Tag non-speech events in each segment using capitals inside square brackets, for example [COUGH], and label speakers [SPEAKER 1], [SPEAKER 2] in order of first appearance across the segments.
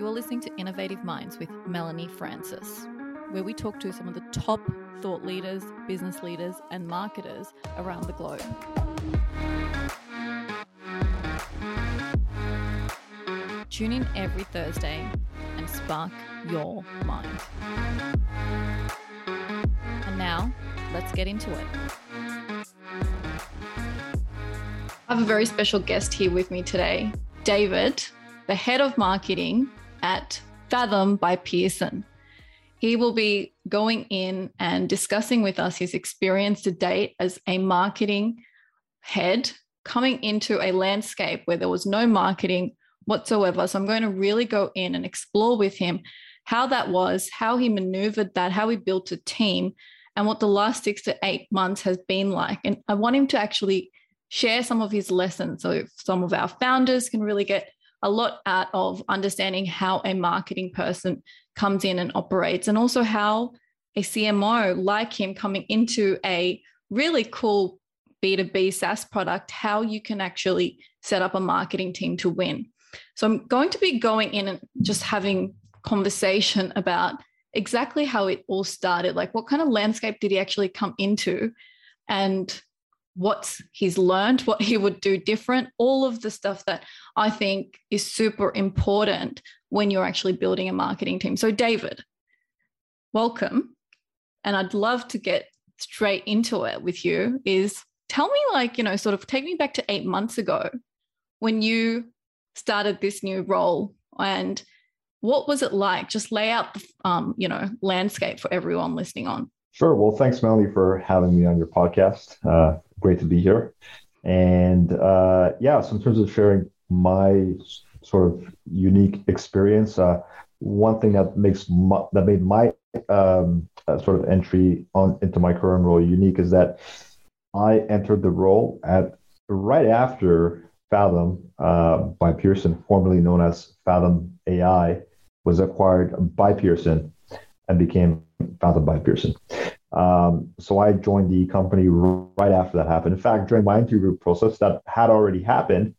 [SPEAKER 1] You're listening to Innovative Minds with Melanie Francis, where we talk to some of the top thought leaders, business leaders, and marketers around the globe. Tune in every Thursday and spark your mind. And now, let's get into it. I have a very special guest here with me today, David, the head of marketing at Faethm by Pearson. He will be going in and discussing with us his experience to date as a marketing head coming into a landscape where there was no marketing whatsoever. So I'm going to really go in and explore with him how that was, how he maneuvered that, how he built a team, and what the last six to eight months has been like. And I want him to actually share some of his lessons so some of our founders can really get a lot out of understanding how a marketing person comes in and operates, and also how a CMO like him coming into a really cool B2B SaaS product, how you can actually set up a marketing team to win. So I'm going to be going in and just having conversation about exactly how it all started. Like what kind of landscape did he actually come into? And what he's learned, what he would do different, all of the stuff that I think is super important when you're actually building a marketing team. So, David, welcome. And I'd love to get straight into it with you. Is tell me, like, you know, sort of take me back to eight months ago when you started this new role and what was it like? Just lay out the, um, you know, landscape for everyone listening on.
[SPEAKER 2] Sure. Well, thanks, Melanie, for having me on your podcast. Uh, great to be here. And uh, yeah, so in terms of sharing my sort of unique experience, uh, one thing that makes my, that made my um, uh, sort of entry on into my current role unique is that I entered the role at right after Faethm uh, by Pearson, formerly known as Faethm AI, was acquired by Pearson and became founded by Pearson. Um, so I joined the company right after that happened. In fact, during my interview process, that had already happened.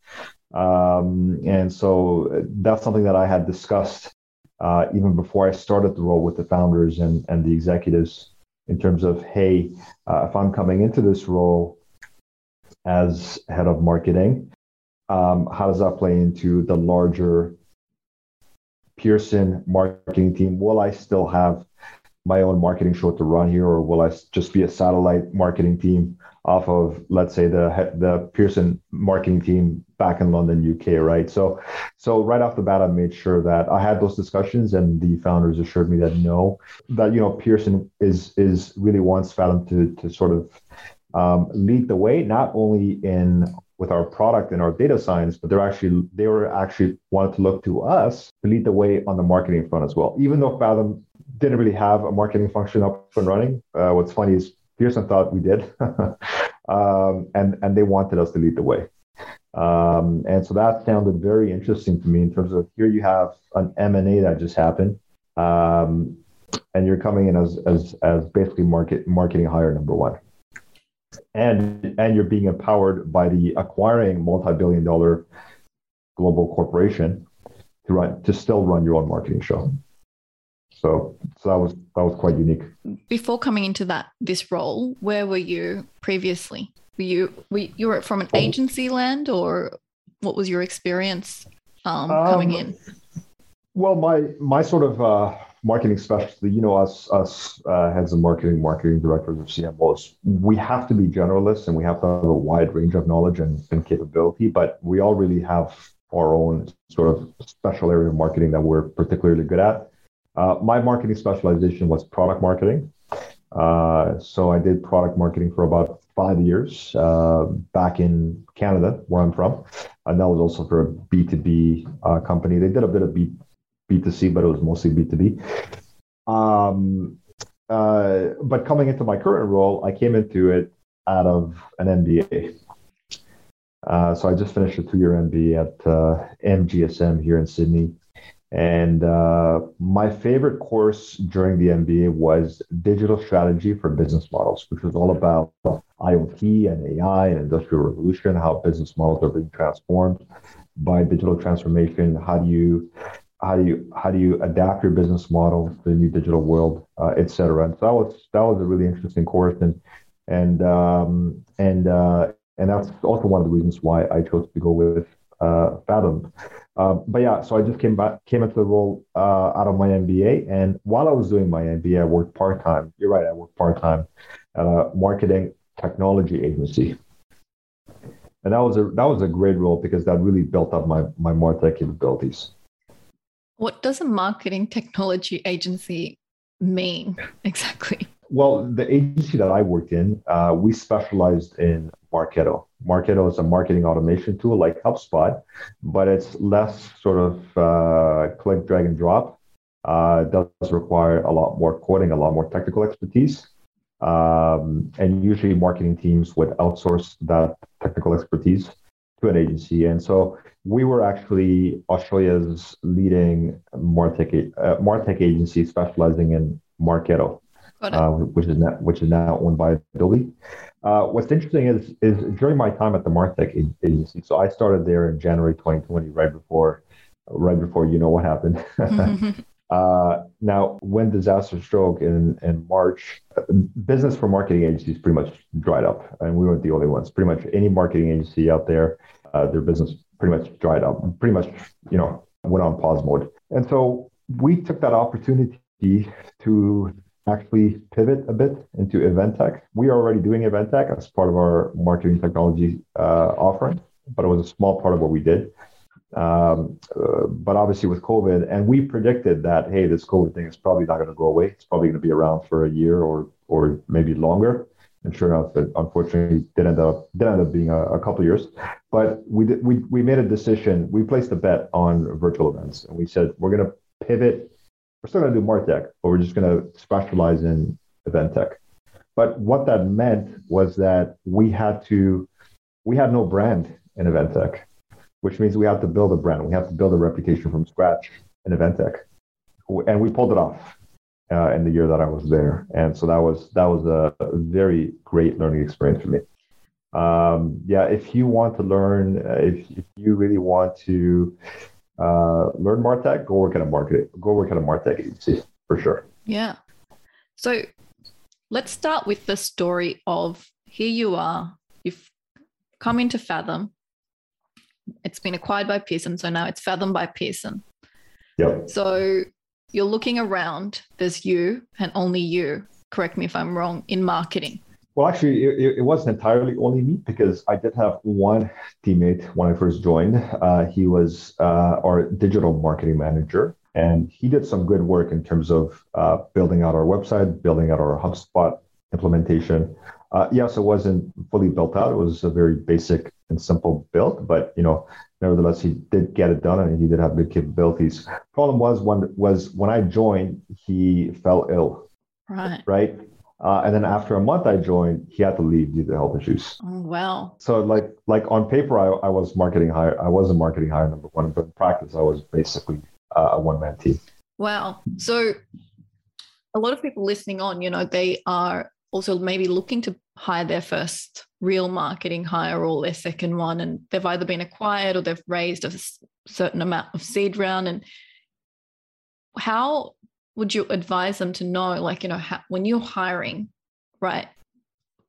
[SPEAKER 2] Um, and so that's something that I had discussed uh, even before I started the role with the founders and, and the executives in terms of, hey, uh, if I'm coming into this role as head of marketing, um, how does that play into the larger Pearson marketing team? Will I still have my own marketing show to run here, or will I just be a satellite marketing team off of, let's say, the the Pearson marketing team back in London, UK, right? So, so right off the bat, I made sure that I had those discussions, and the founders assured me that no, that you know, Pearson is is really wants Faethm to to sort of um, lead the way, not only in with our product and our data science, but they're actually they were actually wanted to look to us to lead the way on the marketing front as well. Even though Faethm didn't really have a marketing function up and running. Uh, what's funny is Pearson thought we did, [LAUGHS] um, and and they wanted us to lead the way. Um, and so that sounded very interesting to me in terms of here you have an M and A that just happened, um, and you're coming in as as as basically market marketing hire number one, and and you're being empowered by the acquiring multi-billion dollar global corporation to run to still run your own marketing show. So, so that was that was quite unique.
[SPEAKER 1] Before coming into that this role, where were you previously? Were you were you were from an oh. agency land, or what was your experience um, coming um, in?
[SPEAKER 2] Well, my my sort of uh, marketing specialty, you know, us us uh, heads of marketing, marketing directors, or CMOs, we have to be generalists and we have to have a wide range of knowledge and, and capability, but we all really have our own sort of special area of marketing that we're particularly good at. Uh, my marketing specialization was product marketing. Uh, so I did product marketing for about five years uh, back in Canada, where I'm from. And that was also for a B2B uh, company. They did a bit of B, B2C, but it was mostly B2B. Um, uh, but coming into my current role, I came into it out of an MBA. Uh, so I just finished a two-year MBA at MGSM here in Sydney. And uh, my favorite course during the MBA was Digital Strategy for Business Models, which was all about IoT and AI and industrial revolution, how business models are being transformed by digital transformation. How do you how do you how do you adapt your business model to the new digital world, uh, et cetera. And so that was that was a really interesting course, and and um, and uh, and that's also one of the reasons why I chose to go with uh, Faethm. Uh, but yeah, so I just came back, came into the role uh, out of my MBA, and while I was doing my MBA, I worked part time. You're right, I worked part time at a marketing technology agency, and that was a that was a great role because that really built up my my martech capabilities.
[SPEAKER 1] What does a marketing technology agency mean [LAUGHS] exactly?
[SPEAKER 2] Well, the agency that I worked in, uh, we specialized in Marketo. Marketo is a marketing automation tool like HubSpot, but it's less sort of uh, click, drag, and drop. Uh, does require a lot more coding, a lot more technical expertise. Um, and usually marketing teams would outsource that technical expertise to an agency. And so we were actually Australia's leading Martech, uh, Martech agency specializing in Marketo, uh, which is now, which is now owned by Adobe. Uh, what's interesting is is during my time at the Martech agency. So I started there in January 2020, right before right before you know what happened. [LAUGHS] uh, now, when disaster struck in in March, business for marketing agencies pretty much dried up, and we weren't the only ones. Pretty much any marketing agency out there, uh, their business pretty much dried up. Pretty much, you know, went on pause mode. And so we took that opportunity to actually pivot a bit into event tech. We are already doing event tech as part of our marketing technology uh, offering, but it was a small part of what we did. Um, uh, but obviously with COVID, and we predicted that hey, this COVID thing is probably not going to go away. It's probably going to be around for a year or or maybe longer. And sure enough, it unfortunately did end up did end up being a, a couple years. But we did, we we made a decision. We placed a bet on virtual events, and we said we're going to pivot we're still going to do Martech, but we're just going to specialize in event tech. But what that meant was that we had to, we had no brand in event tech, which means we have to build a brand. We have to build a reputation from scratch in event tech, and we pulled it off uh, in the year that I was there. And so that was that was a very great learning experience for me. Um, yeah, if you want to learn, uh, if, if you really want to uh, learn Martech, go work at a market, go work at a Martech agency for sure.
[SPEAKER 1] Yeah. So let's start with the story of here you are, you've come into Faethm. It's been acquired by Pearson, so now it's Faethm by Pearson.
[SPEAKER 2] Yep.
[SPEAKER 1] So you're looking around, there's you and only you, correct me if I'm wrong, in marketing.
[SPEAKER 2] Well, actually, it, it, wasn't entirely only me because I did have one teammate when I first joined. Uh, he was uh, our digital marketing manager, and he did some good work in terms of uh, building out our website, building out our HubSpot implementation. Uh, yes, it wasn't fully built out; it was a very basic and simple build, but you know, nevertheless, he did get it done, and he did have good capabilities. Problem was when was when I joined, he fell ill.
[SPEAKER 1] Right.
[SPEAKER 2] Right uh, and then after a month I joined, he had to leave due to health issues.
[SPEAKER 1] Oh, wow.
[SPEAKER 2] So like like on paper I, I was marketing hire I was a marketing hire number one, but in practice I was basically uh, a one man team.
[SPEAKER 1] Wow. So a lot of people listening on, you know, they are also maybe looking to hire their first real marketing hire or their second one, and they've either been acquired or they've raised a certain amount of seed round. And how would you advise them to know like you know how, when you're hiring right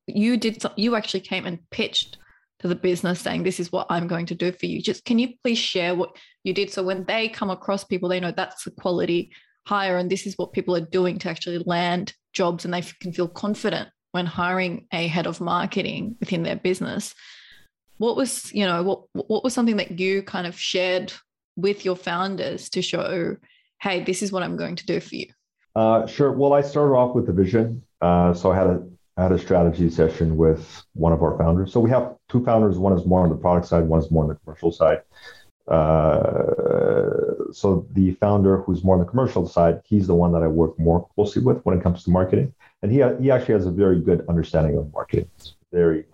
[SPEAKER 1] you did you actually came and pitched to the business saying this is what i'm going to do for you just can you please share what you did so when they come across people they know that's the quality hire and this is what people are doing to actually land jobs and they can feel confident when hiring a head of marketing within their business what was you know what what was something that you kind of shared with your founders to show hey, this is what I'm going to do for you?
[SPEAKER 2] Uh, sure. Well, I started off with the vision. Uh, so I had a I had a strategy session with one of our founders. So we have two founders. One is more on the product side. One is more on the commercial side. Uh, so the founder who's more on the commercial side, he's the one that I work more closely with when it comes to marketing, and he he actually has a very good understanding of marketing. He's very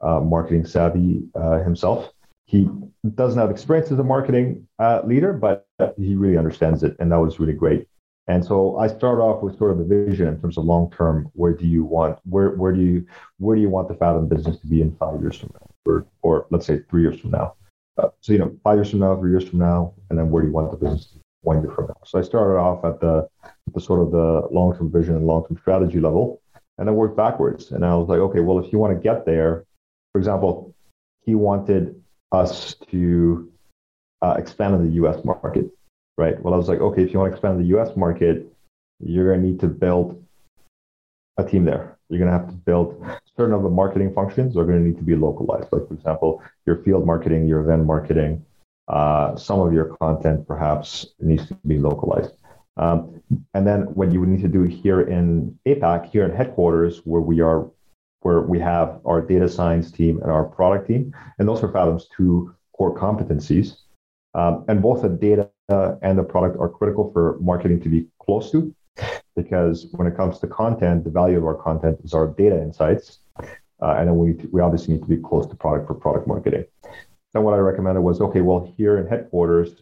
[SPEAKER 2] uh, marketing savvy uh, himself he doesn't have experience as a marketing uh, leader, but he really understands it, and that was really great. And so I start off with sort of the vision in terms of long term. Where do you want where where do you where do you want the Faethm business to be in five years from now, or or let's say three years from now? Uh, so you know, five years from now, three years from now, and then where do you want the business? to be? one year from now. So I started off at the, the sort of the long term vision and long term strategy level, and I worked backwards. And I was like, okay, well, if you want to get there, for example, he wanted us to uh, expand in the US market, right? Well, I was like, okay, if you want to expand in the US market, you're going to need to build a team there. You're going to have to build certain of the marketing functions are going to need to be localized. Like, for example, your field marketing, your event marketing, uh, some of your content perhaps needs to be localized. Um, and then what you would need to do here in APAC, here in headquarters, where we are, where we have our data science team and our product team, and those are Faethm's two core competencies. Um, and both the data and the product are critical for marketing to be close to, because when it comes to content, the value of our content is our data insights, uh, and then we we obviously need to be close to product for product marketing. Then what I recommended was okay, well here in headquarters,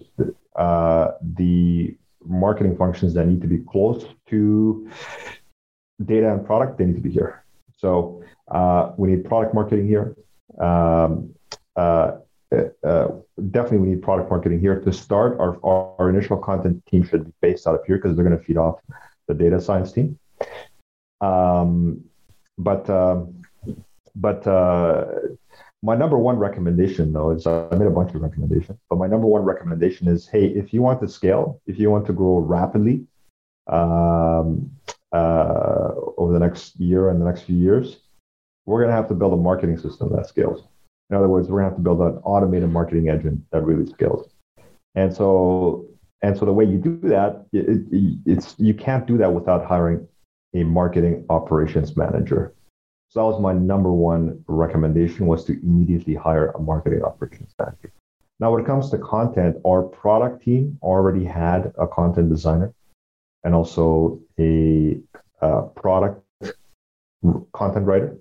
[SPEAKER 2] uh, the marketing functions that need to be close to data and product, they need to be here. So uh, we need product marketing here. Um, uh, uh, definitely we need product marketing here to start. Our, our initial content team should be based out of here because they're going to feed off the data science team. Um, but um, but uh, my number one recommendation, though, is I made a bunch of recommendations, but my number one recommendation is hey, if you want to scale, if you want to grow rapidly um, uh, over the next year and the next few years, we're going to have to build a marketing system that scales. In other words, we're going to have to build an automated marketing engine that really scales. And so, and so the way you do that, it, it, it's you can't do that without hiring a marketing operations manager. So that was my number one recommendation was to immediately hire a marketing operations manager. Now, when it comes to content, our product team already had a content designer and also a uh, product content writer.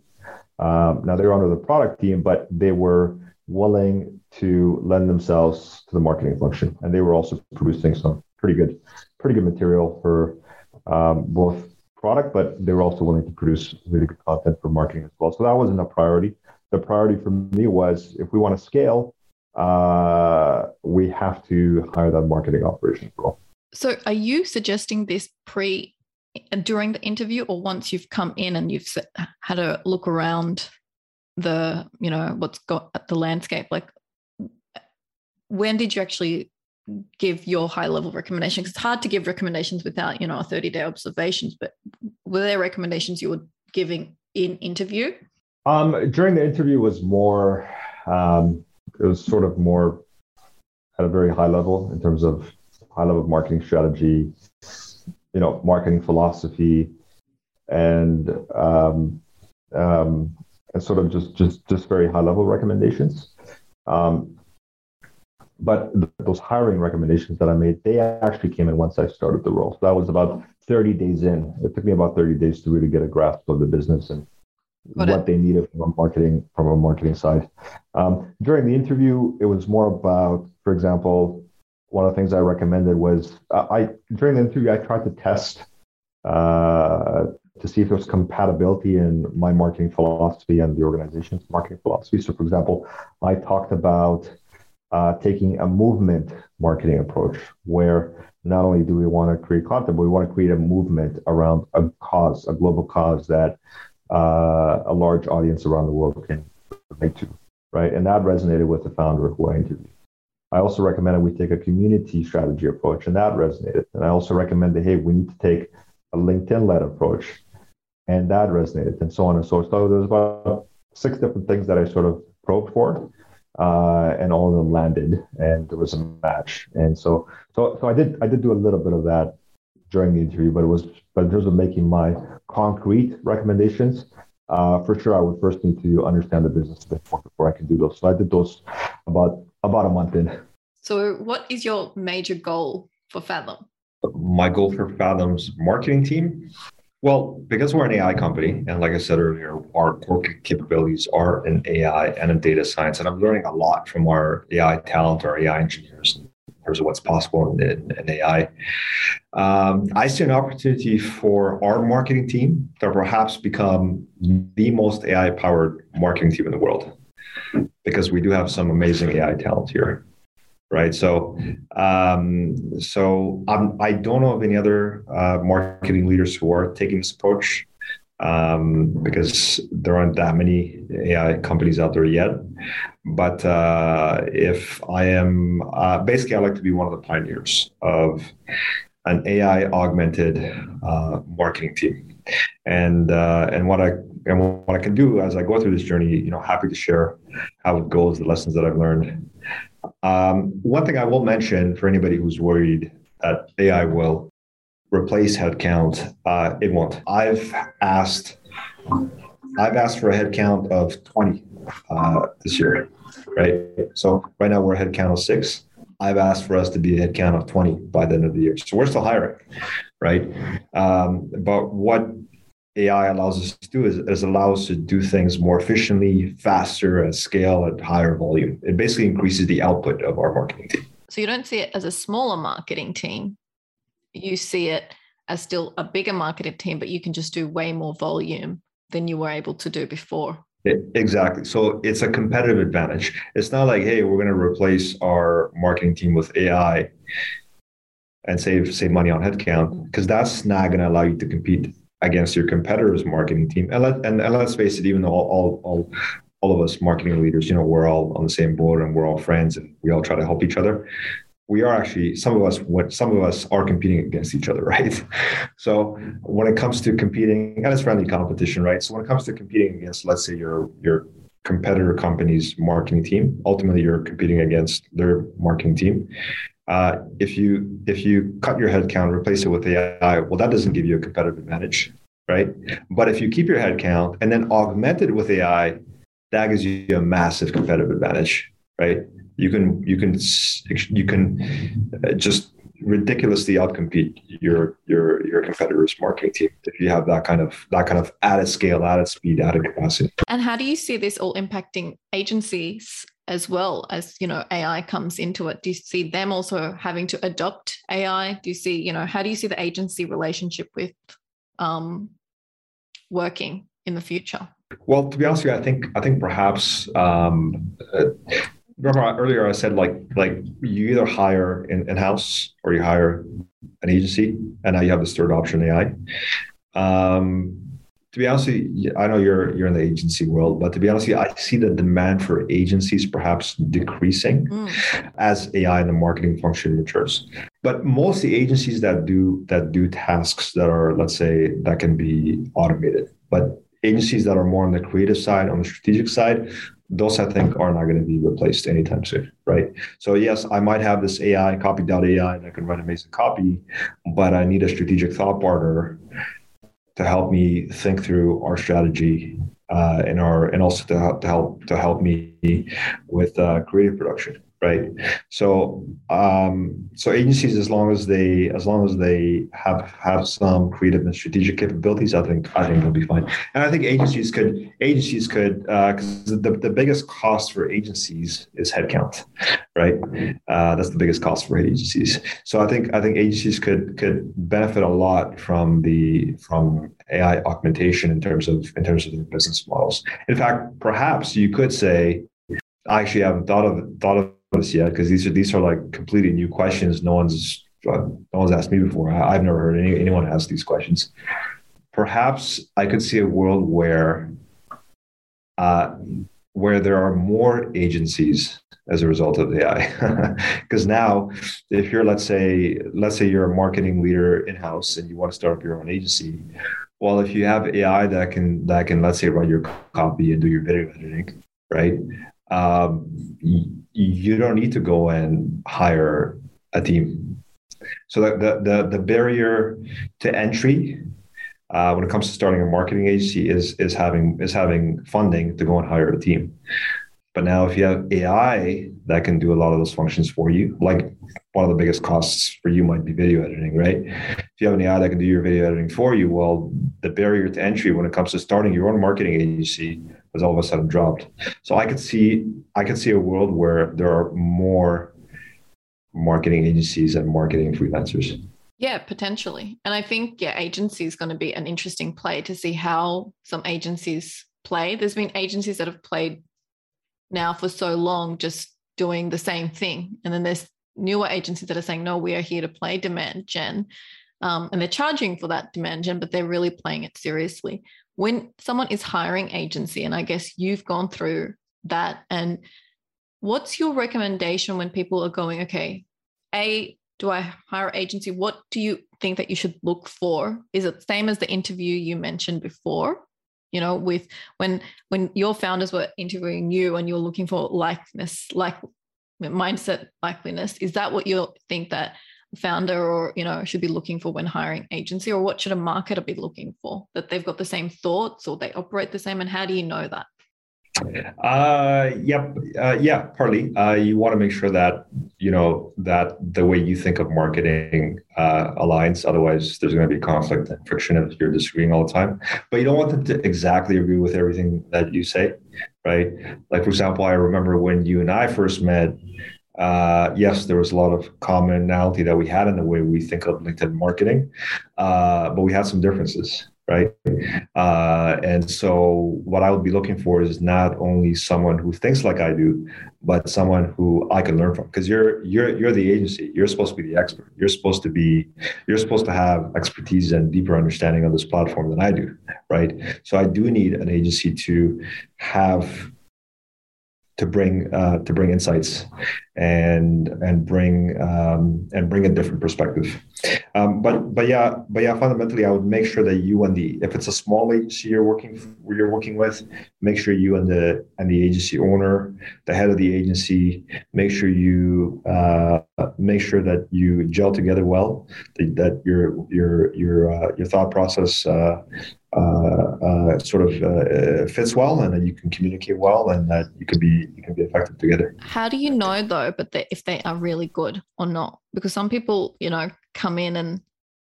[SPEAKER 2] Um, now they're under the product team, but they were willing to lend themselves to the marketing function, and they were also producing some pretty good, pretty good material for um, both product, but they were also willing to produce really good content for marketing as well. So that wasn't a priority. The priority for me was if we want to scale, uh, we have to hire that marketing operations role.
[SPEAKER 1] So are you suggesting this pre during the interview or once you've come in and you've had a look around the, you know, what's got the landscape? Like when did you actually give your high level recommendations? It's hard to give recommendations without, you know, a 30 day observations, but were there recommendations you were giving in interview?
[SPEAKER 2] Um, during the interview was more, um, it was sort of more at a very high level in terms of high level marketing strategy, you know, marketing philosophy, and um, um, and sort of just just just very high level recommendations. Um, but th- those hiring recommendations that I made, they actually came in once I started the role. So that was about 30 days in. It took me about 30 days to really get a grasp of the business and Got what it. they needed from a marketing from a marketing side. Um, during the interview, it was more about, for example, one of the things I recommended was uh, I during the interview I tried to test uh, to see if there was compatibility in my marketing philosophy and the organization's marketing philosophy. So, for example, I talked about uh, taking a movement marketing approach where not only do we want to create content, but we want to create a movement around a cause, a global cause that uh, a large audience around the world can relate to, right? And that resonated with the founder who I interviewed. I also recommended we take a community strategy approach, and that resonated. And I also recommended, hey, we need to take a LinkedIn-led approach, and that resonated, and so on and so forth. So there's about six different things that I sort of probed for, uh, and all of them landed, and there was a match. And so, so, so I did, I did do a little bit of that during the interview, but it was, but in terms of making my concrete recommendations, uh, for sure, I would first need to understand the business a bit more before I can do those. So I did those about about a month in.
[SPEAKER 1] So, what is your major goal for Faethm?
[SPEAKER 3] My goal for Faethm's marketing team well, because we're an AI company, and like I said earlier, our core capabilities are in AI and in data science, and I'm learning a lot from our AI talent, our AI engineers, in terms of what's possible in, in, in AI. Um, I see an opportunity for our marketing team to perhaps become the most AI-powered marketing team in the world, because we do have some amazing AI talent here.
[SPEAKER 2] Right? So, um, so I'm, I don't know of any other uh, marketing leaders who are taking this approach um, because there aren't that many AI companies out there yet. But uh, if I am uh, basically, I like to be one of the pioneers of an AI augmented uh, marketing team, and uh, and what I and what I can do as I go through this journey, you know, happy to share how it goes, the lessons that I've learned. Um, one thing I will mention for anybody who's worried that AI will replace headcount, uh, it won't. I've asked, I've asked for a headcount of 20 uh, this year, right? So right now we're a headcount of six. I've asked for us to be a headcount of 20 by the end of the year. So we're still hiring, right? Um, but what AI allows us to do is, is allow us to do things more efficiently, faster, at scale, at higher volume. It basically increases the output of our marketing team.
[SPEAKER 1] So you don't see it as a smaller marketing team you see it as still a bigger marketing team, but you can just do way more volume than you were able to do before.
[SPEAKER 2] Exactly. So it's a competitive advantage. It's not like, hey, we're going to replace our marketing team with AI and save save money on headcount because that's not going to allow you to compete against your competitors' marketing team. And let and, and let's face it, even though all, all all all of us marketing leaders, you know, we're all on the same board and we're all friends and we all try to help each other we are actually some of us what some of us are competing against each other [LAUGHS] right? So when it comes to competing and it's friendly competition right? So when it comes to competing against let's say your your competitor company's marketing team ultimately you're competing against their marketing team uh, if you if you cut your headcount replace it with ai well that doesn't give you a competitive advantage right? But if you keep your headcount and then augment it with ai that gives you a massive competitive advantage right? You can you can you can uh, just ridiculously outcompete your your your competitors marketing team if you have that kind of that kind of added scale added speed added capacity.
[SPEAKER 1] And how do you see this all impacting agencies as well as you know ai comes into it. Do you see them also having to adopt ai do you see you know how do you see the agency relationship with um, working in the future?
[SPEAKER 2] Well to be honest with you i think i think perhaps um, uh, remember earlier I said like like you either hire in, in house or you hire an agency, and now you have this third option AI. Um, to be honest, you, I know you're you're in the agency world, but to be honest, you, I see the demand for agencies perhaps decreasing mm. as AI and the marketing function matures. But most the agencies that do that do tasks that are, let's say, that can be automated, but agencies that are more on the creative side, on the strategic side, those I think are not going to be replaced anytime soon, right? So yes, I might have this AI copy.ai that can run amazing copy, but I need a strategic thought partner to help me think through our strategy uh, and our and also to help to help to help me with uh, creative production right? So um, so agencies as long as they as long as they have have some creative and strategic capabilities i think i think they'll be fine. And i think agencies could agencies could because uh, the, the biggest cost for agencies is headcount right? Uh, that's the biggest cost for agencies. So i think i think agencies could could benefit a lot from the from ai augmentation in terms of in terms of their business models. In fact perhaps you could say I actually haven't thought of thought of this yet because these are these are like completely new questions. No one's uh, no one's asked me before. I, have never heard any, anyone ask these questions. Perhaps I could see a world where uh, where there are more agencies as a result of AI. Because [LAUGHS] now, if you're let's say let's say you're a marketing leader in house and you want to start up your own agency, well, if you have AI that can that can let's say write your copy and do your video editing, right? Um, you don't need to go and hire a team. So the the the barrier to entry uh, when it comes to starting a marketing agency is is having is having funding to go and hire a team. But now if you have AI that can do a lot of those functions for you, like one of the biggest costs for you might be video editing, right? If you have an AI that can do your video editing for you, well, the barrier to entry when it comes to starting your own marketing agency has all of a sudden dropped. So I could see I could see a world where there are more marketing agencies and marketing freelancers.
[SPEAKER 1] Yeah, potentially. And I think yeah, agency is going to be an interesting play to see how some agencies play. There's been agencies that have played now for so long just doing the same thing. And then there's newer agencies that are saying, no, we are here to play demand gen. Um, and they're charging for that demand gen, but they're really playing it seriously. When someone is hiring agency, and I guess you've gone through that, and what's your recommendation when people are going, okay, A, do I hire agency? What do you think that you should look for? Is it same as the interview you mentioned before? You know, with when when your founders were interviewing you and you're looking for likeness, like mindset likeliness, is that what you think that founder or you know should be looking for when hiring agency or what should a marketer be looking for that they've got the same thoughts or they operate the same and how do you know that
[SPEAKER 2] uh, yep. Uh, yeah, partly. Uh, you want to make sure that you know that the way you think of marketing uh, aligns. Otherwise, there's going to be conflict and friction if you're disagreeing all the time. But you don't want them to exactly agree with everything that you say, right? Like for example, I remember when you and I first met. Uh, yes, there was a lot of commonality that we had in the way we think of LinkedIn marketing, uh, but we had some differences right? Uh, and so, what I would be looking for is not only someone who thinks like I do, but someone who I can learn from. Because you're you're you're the agency. You're supposed to be the expert. You're supposed to be you're supposed to have expertise and deeper understanding of this platform than I do, right? So I do need an agency to have to bring uh, to bring insights and and bring um, and bring a different perspective. Um, but but yeah but yeah fundamentally I would make sure that you and the if it's a small agency you're working you're working with make sure you and the and the agency owner the head of the agency make sure you uh, make sure that you gel together well that, that your your your uh, your thought process uh, uh, uh, sort of uh, fits well and that you can communicate well and that you can be you can be effective together
[SPEAKER 1] how do you know though but that if they are really good or not because some people you know come in and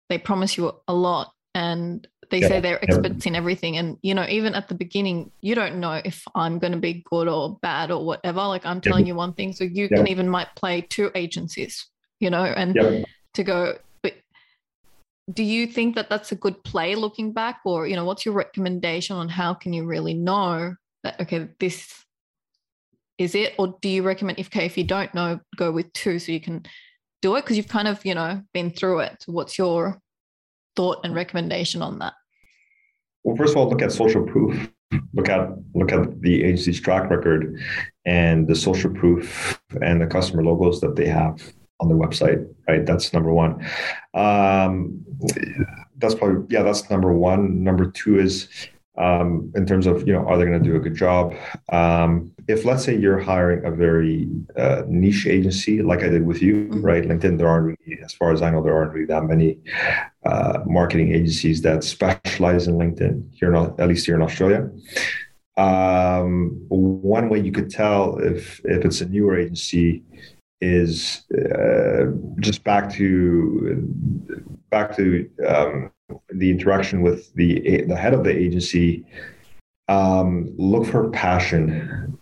[SPEAKER 1] they promise you a lot and they yeah, say they're experts yeah. in everything and you know even at the beginning you don't know if i'm going to be good or bad or whatever like i'm telling yeah. you one thing so you can even might play two agencies you know and to go do you think that that's a good play looking back? Or you know what's your recommendation on how can you really know that okay this is it? Or do you recommend if okay if you don't know go with two so you can do it? Because you've kind of you know been through it. What's your thought and recommendation on that?
[SPEAKER 2] Well first of all look at social proof. Look at look at the agency's track record and the social proof and the customer logos that they have on their website, right? That's number one. Um, that's probably yeah, that's number one. Number two is um, in terms of you know are they going to do a good job? Um, if let's say you're hiring a very uh, niche agency like I did with you, mm-hmm. right? LinkedIn, there aren't really, as far as I know, there aren't really that many uh, marketing agencies that specialize in LinkedIn here, not at least here in Australia. Um, one way you could tell if if it's a newer agency is uh, just back to back to um, the interaction with the the head of the agency. Um, look for passion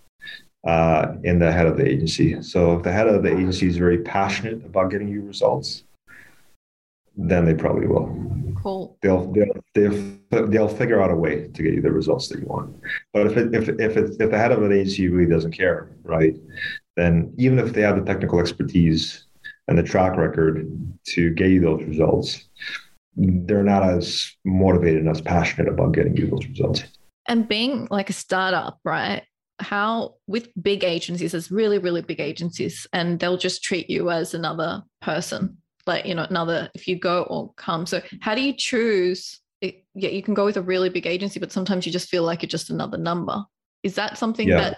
[SPEAKER 2] uh, in the head of the agency. So if the head of the agency is very passionate about getting you results, then they probably will.
[SPEAKER 1] Cool.
[SPEAKER 2] They'll they'll they'll, they'll figure out a way to get you the results that you want. But if it, if if it, if the head of an agency really doesn't care, right, then even if they have the technical expertise and the track record to get you those results, they're not as motivated and as passionate about getting you those results.
[SPEAKER 1] And being like a startup, right? How with big agencies, there's really, really big agencies, and they'll just treat you as another person, like, you know, another if you go or come. So, how do you choose? It, yeah, you can go with a really big agency, but sometimes you just feel like you're just another number. Is that something yeah. that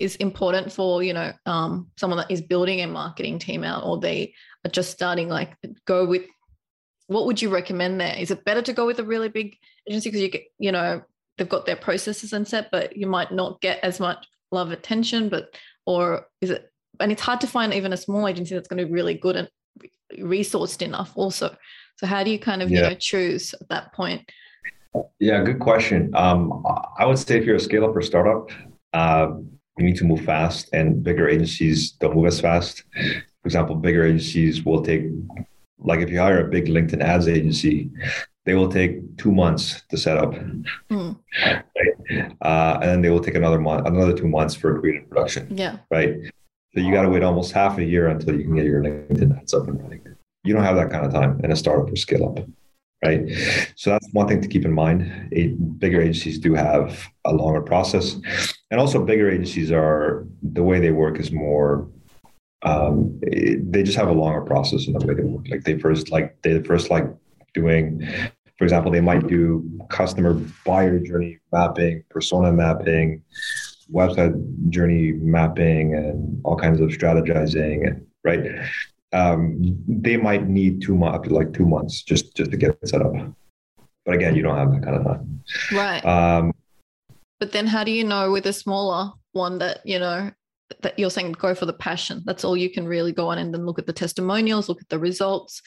[SPEAKER 1] is important for you know um, someone that is building a marketing team out or they are just starting like go with what would you recommend there? Is it better to go with a really big agency? Because you get you know they've got their processes and set but you might not get as much love attention but or is it and it's hard to find even a small agency that's going to be really good and resourced enough also. So how do you kind of yeah. you know choose at that point?
[SPEAKER 2] Yeah good question. Um, i would say if you're a scale up or startup uh, you need to move fast, and bigger agencies don't move as fast. For example, bigger agencies will take, like if you hire a big LinkedIn ads agency, they will take two months to set up, mm. right? uh, and then they will take another month, another two months for creative production.
[SPEAKER 1] Yeah,
[SPEAKER 2] right. So you got to wait almost half a year until you can get your LinkedIn ads up and running. You don't have that kind of time in a startup or scale up, right? So that's one thing to keep in mind. A, bigger agencies do have a longer process, and also bigger agencies are the way they work is more. Um, it, they just have a longer process in the way they work. Like they first like they first like doing for example, they might do customer buyer journey mapping, persona mapping, website journey mapping, and all kinds of strategizing, and right. Um, they might need two months, like two months, just just to get it set up. But again, you don't have that kind of time,
[SPEAKER 1] right? Um, but then, how do you know with a smaller one that you know that you're saying go for the passion? That's all you can really go on, and then look at the testimonials, look at the results,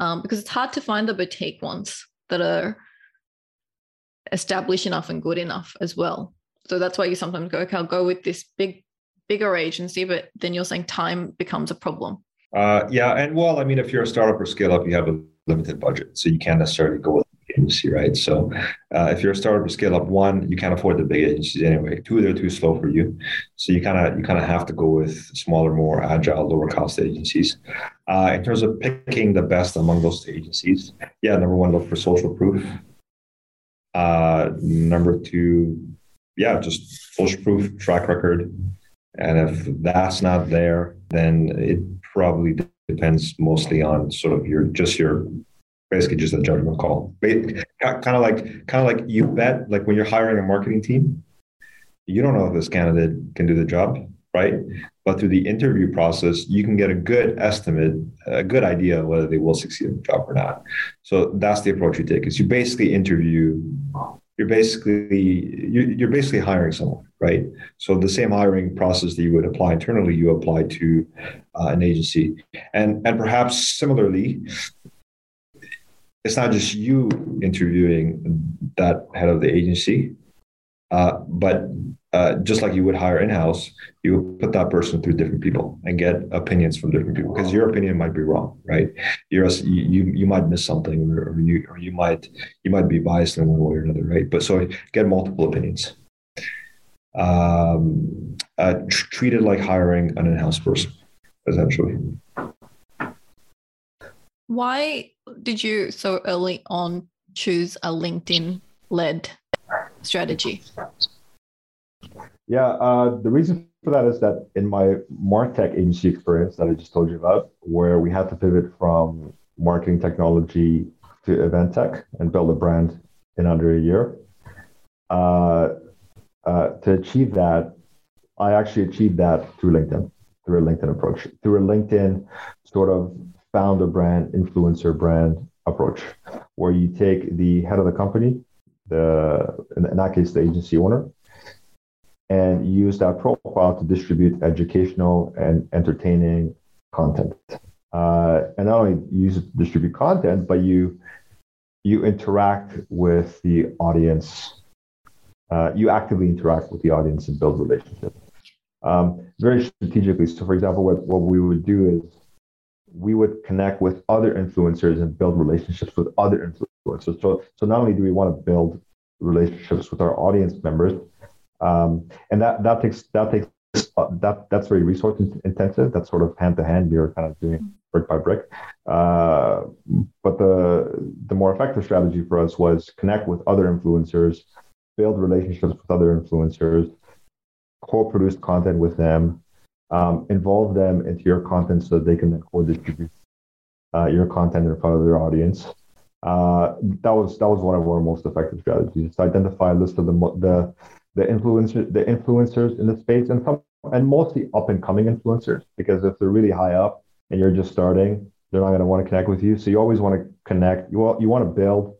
[SPEAKER 1] um, because it's hard to find the boutique ones that are established enough and good enough as well. So that's why you sometimes go, okay, I'll go with this big, bigger agency, but then you're saying time becomes a problem.
[SPEAKER 2] Uh, yeah, and well, I mean, if you're a startup or scale up, you have a limited budget, so you can't necessarily go with agency, right? So uh, if you're a startup or scale up, one, you can't afford the big agencies anyway. Two, they're too slow for you, so you kind of you kind of have to go with smaller, more agile, lower cost agencies. Uh, in terms of picking the best among those agencies, yeah, number one, look for social proof. Uh, number two, yeah, just social proof track record. And if that's not there, then it probably depends mostly on sort of your just your basically just a judgment call. Kind of like kind of like you bet like when you're hiring a marketing team, you don't know if this candidate can do the job, right? But through the interview process, you can get a good estimate, a good idea whether they will succeed in the job or not. So that's the approach you take. Is you basically interview. You're basically you're basically hiring someone, right? So the same hiring process that you would apply internally, you apply to uh, an agency, and and perhaps similarly, it's not just you interviewing that head of the agency, uh, but uh, just like you would hire in house, you would put that person through different people and get opinions from different people because your opinion might be wrong, right? You're you you might miss something, or, you or you might you might be biased in one way or another, right? But so get multiple opinions. Um, uh, tr- treat it like hiring an in-house person, essentially.
[SPEAKER 1] Why did you so early on choose a LinkedIn led strategy?
[SPEAKER 4] Yeah, uh, the reason for that is that in my Martech agency experience that I just told you about, where we had to pivot from marketing technology to event tech and build a brand in under a year. Uh, uh, to achieve that, I actually achieved that through LinkedIn, through a LinkedIn approach, through a LinkedIn sort of founder brand, influencer brand approach, where you take the head of the company, the in that case the agency owner, and use that profile to distribute educational and entertaining content. Uh, and not only use it to distribute content, but you you interact with the audience. Uh, you actively interact with the audience and build relationships um, very strategically. So, for example, what, what we would do is we would connect with other influencers and build relationships with other influencers. So, so not only do we want to build relationships with our audience members, um, and that that takes that takes that that's very resource intensive. That's sort of hand to hand. You're kind of doing brick by brick. Uh, but the the more effective strategy for us was connect with other influencers, build relationships with other influencers, co-produce content with them, um, involve them into your content so they can co-distribute uh, your content in front of their audience. Uh, that was that was one of our most effective strategies. To identify a list of the the the influencers the influencers in the space and some and mostly up and coming influencers because if they're really high up and you're just starting, they're not going to want to connect with you. So you always want to connect. You want you want to build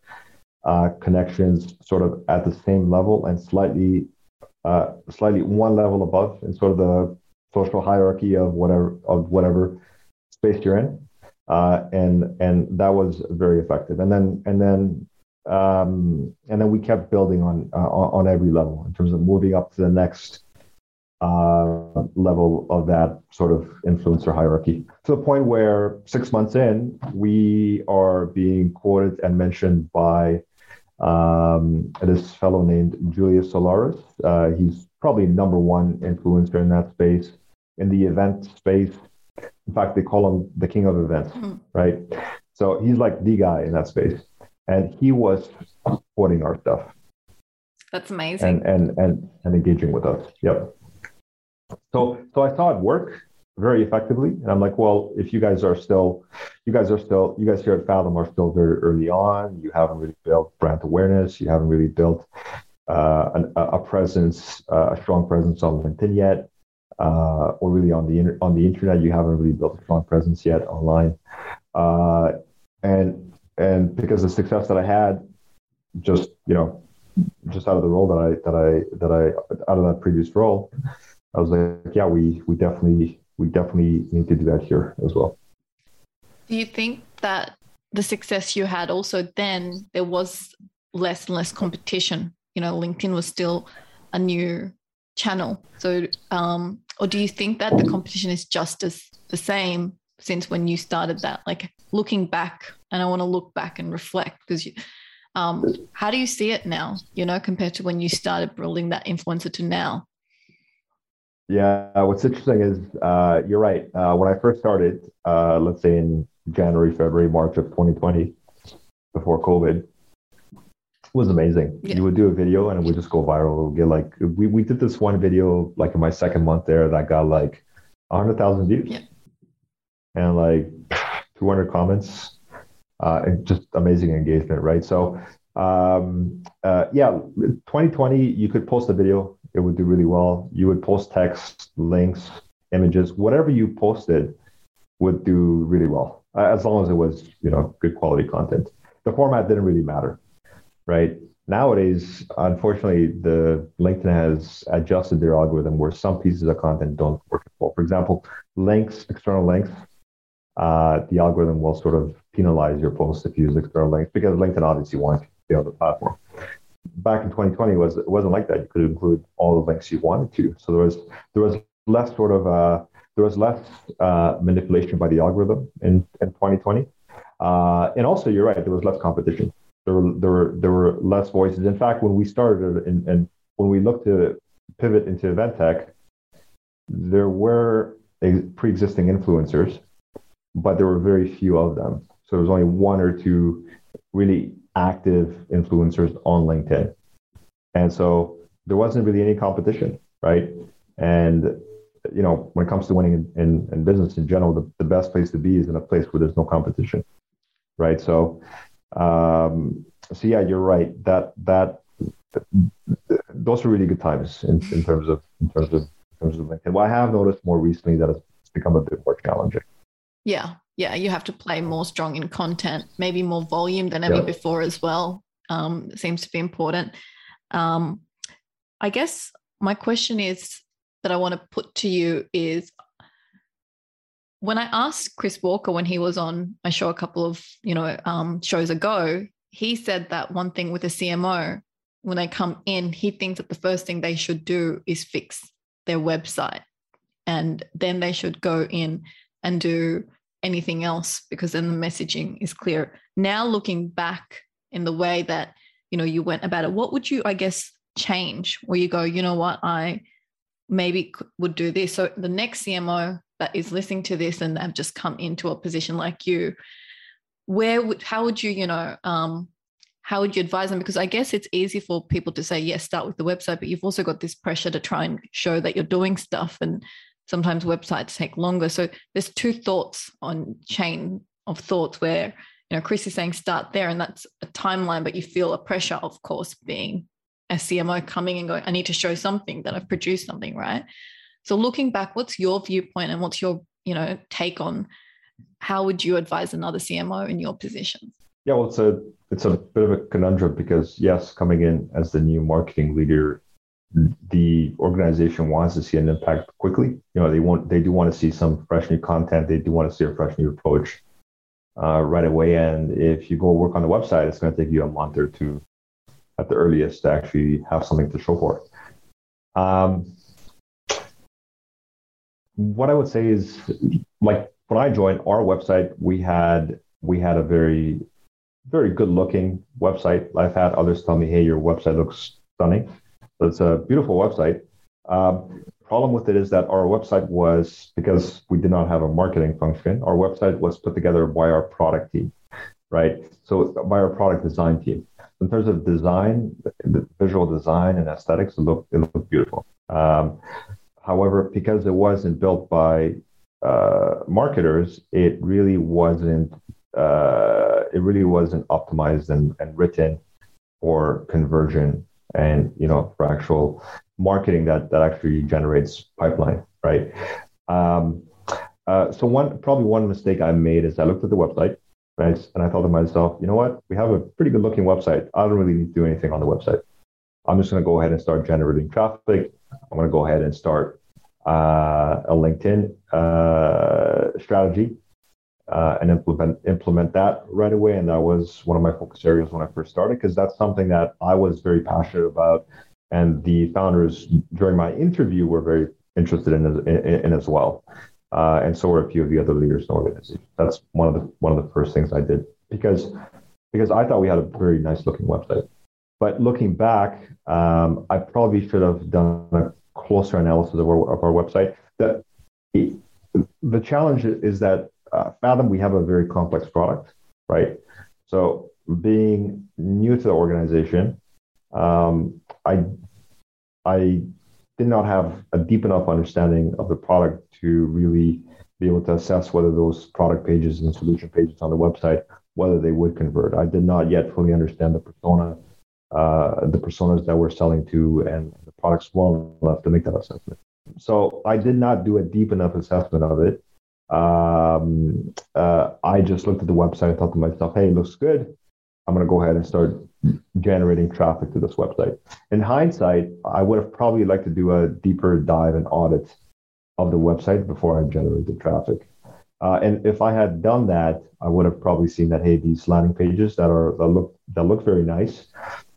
[SPEAKER 4] uh, connections sort of at the same level and slightly uh, slightly one level above in sort of the social hierarchy of whatever of whatever space you're in, uh, and and that was very effective. And then and then um, and then we kept building on, uh, on every level in terms of moving up to the next uh, level of that sort of influencer hierarchy to the point where six months in, we are being quoted and mentioned by um, this fellow named Julius Solaris. Uh, he's probably number one influencer in that space
[SPEAKER 2] in the event space. In fact, they call him the king of events, mm. right? So he's like the guy in that space, and he was supporting our stuff.
[SPEAKER 1] That's amazing.
[SPEAKER 2] And and and and engaging with us. Yep. So so I saw it work very effectively, and I'm like, well, if you guys are still, you guys are still, you guys here at Faethm are still very early on. You haven't really built brand awareness. You haven't really built uh, an, a presence, uh, a strong presence on LinkedIn yet, uh, or really on the on the internet. You haven't really built a strong presence yet online, uh, and and because the success that I had, just you know, just out of the role that I that I that I out of that previous role, I was like, yeah, we we definitely we definitely need to do that here as well.
[SPEAKER 1] Do you think that the success you had also then there was less and less competition? You know, LinkedIn was still a new channel. So, um, or do you think that the competition is just as the same since when you started that? Like looking back, and I want to look back and reflect because you, um, how do you see it now, you know, compared to when you started building that influencer to now?
[SPEAKER 2] Yeah, what's interesting is uh, you're right. Uh, when I first started, uh, let's say in January, February, March of 2020, before COVID, It was amazing. Yeah. You would do a video and it would just go viral. It would get like we, we did this one video like in my second month there that got like hundred thousand views. Yeah. And like 200 comments uh, and just amazing engagement, right? So, um, uh, yeah, 2020, you could post a video, it would do really well. You would post text, links, images, whatever you posted would do really well, as long as it was, you know, good quality content. The format didn't really matter, right? Nowadays, unfortunately, the LinkedIn has adjusted their algorithm where some pieces of content don't work well. For example, links, external links, uh, the algorithm will sort of penalize your post if you use external links because LinkedIn obviously wants to be on the platform. Back in 2020, was it wasn't like that. You could include all the links you wanted to. So there was there was less sort of uh, there was less uh, manipulation by the algorithm in, in 2020. Uh, and also, you're right, there was less competition. There were, there were, there were less voices. In fact, when we started and, and when we looked to pivot into event tech, there were pre existing influencers but there were very few of them. So there was only one or two really active influencers on LinkedIn. And so there wasn't really any competition, right? And you know, when it comes to winning in, in, in business in general, the, the best place to be is in a place where there's no competition, right? So, um, so yeah, you're right. That that those are really good times in, in terms of in terms of in terms of LinkedIn. Well, I have noticed more recently that it's become a bit more challenging.
[SPEAKER 1] Yeah. Yeah. You have to play more strong in content, maybe more volume than ever yeah. before as well. Um, seems to be important. Um, I guess my question is that I want to put to you is when I asked Chris Walker when he was on my show a couple of you know um, shows ago, he said that one thing with a CMO when they come in, he thinks that the first thing they should do is fix their website, and then they should go in and do anything else because then the messaging is clear. Now looking back in the way that you know you went about it, what would you I guess change where you go, you know what, I maybe would do this. So the next CMO that is listening to this and have just come into a position like you, where would how would you, you know, um, how would you advise them? Because I guess it's easy for people to say, yes, start with the website, but you've also got this pressure to try and show that you're doing stuff and sometimes websites take longer. So there's two thoughts on chain of thoughts where, you know, Chris is saying start there and that's a timeline, but you feel a pressure, of course, being a CMO coming and going, I need to show something that I've produced something, right? So looking back, what's your viewpoint and what's your, you know, take on how would you advise another CMO in your position?
[SPEAKER 2] Yeah, well, it's a it's a bit of a conundrum because yes, coming in as the new marketing leader, the organization wants to see an impact quickly. You know, they want they do want to see some fresh new content. They do want to see a fresh new approach uh, right away. And if you go work on the website, it's going to take you a month or two at the earliest to actually have something to show for it. Um, what I would say is, like when I joined our website, we had we had a very very good looking website. I've had others tell me, "Hey, your website looks stunning." So it's a beautiful website. Um, problem with it is that our website was because we did not have a marketing function. Our website was put together by our product team, right? So by our product design team. In terms of design, the visual design and aesthetics, it looked it looked beautiful. Um, however, because it wasn't built by uh, marketers, it really wasn't uh, it really wasn't optimized and, and written for conversion and you know for actual marketing that that actually generates pipeline, right? Um, uh, so one probably one mistake I made is I looked at the website, right, and I thought to myself, you know what, we have a pretty good looking website. I don't really need to do anything on the website. I'm just going to go ahead and start generating traffic. I'm going to go ahead and start uh, a LinkedIn uh, strategy uh, and implement implement that right away. And that was one of my focus areas when I first started because that's something that I was very passionate about, and the founders during my interview were very interested in in, in as well, uh, and so were a few of the other leaders in the organization. That's one of the one of the first things I did because because I thought we had a very nice looking website. But looking back, um, I probably should have done a closer analysis of our, of our website. The, the challenge is that uh, Faethm, we have a very complex product, right? So being new to the organization, um, I I did not have a deep enough understanding of the product to really be able to assess whether those product pages and solution pages on the website whether they would convert. I did not yet fully understand the persona, uh, the personas that we're selling to, and the products well enough to make that assessment. So I did not do a deep enough assessment of it um, uh, I just looked at the website and thought to myself, hey, it looks good. I'm going to go ahead and start generating traffic to this website. In hindsight, I would have probably liked to do a deeper dive and audit of the website before I generated traffic. Uh, and if I had done that, I would have probably seen that hey, these landing pages that are that look that look very nice,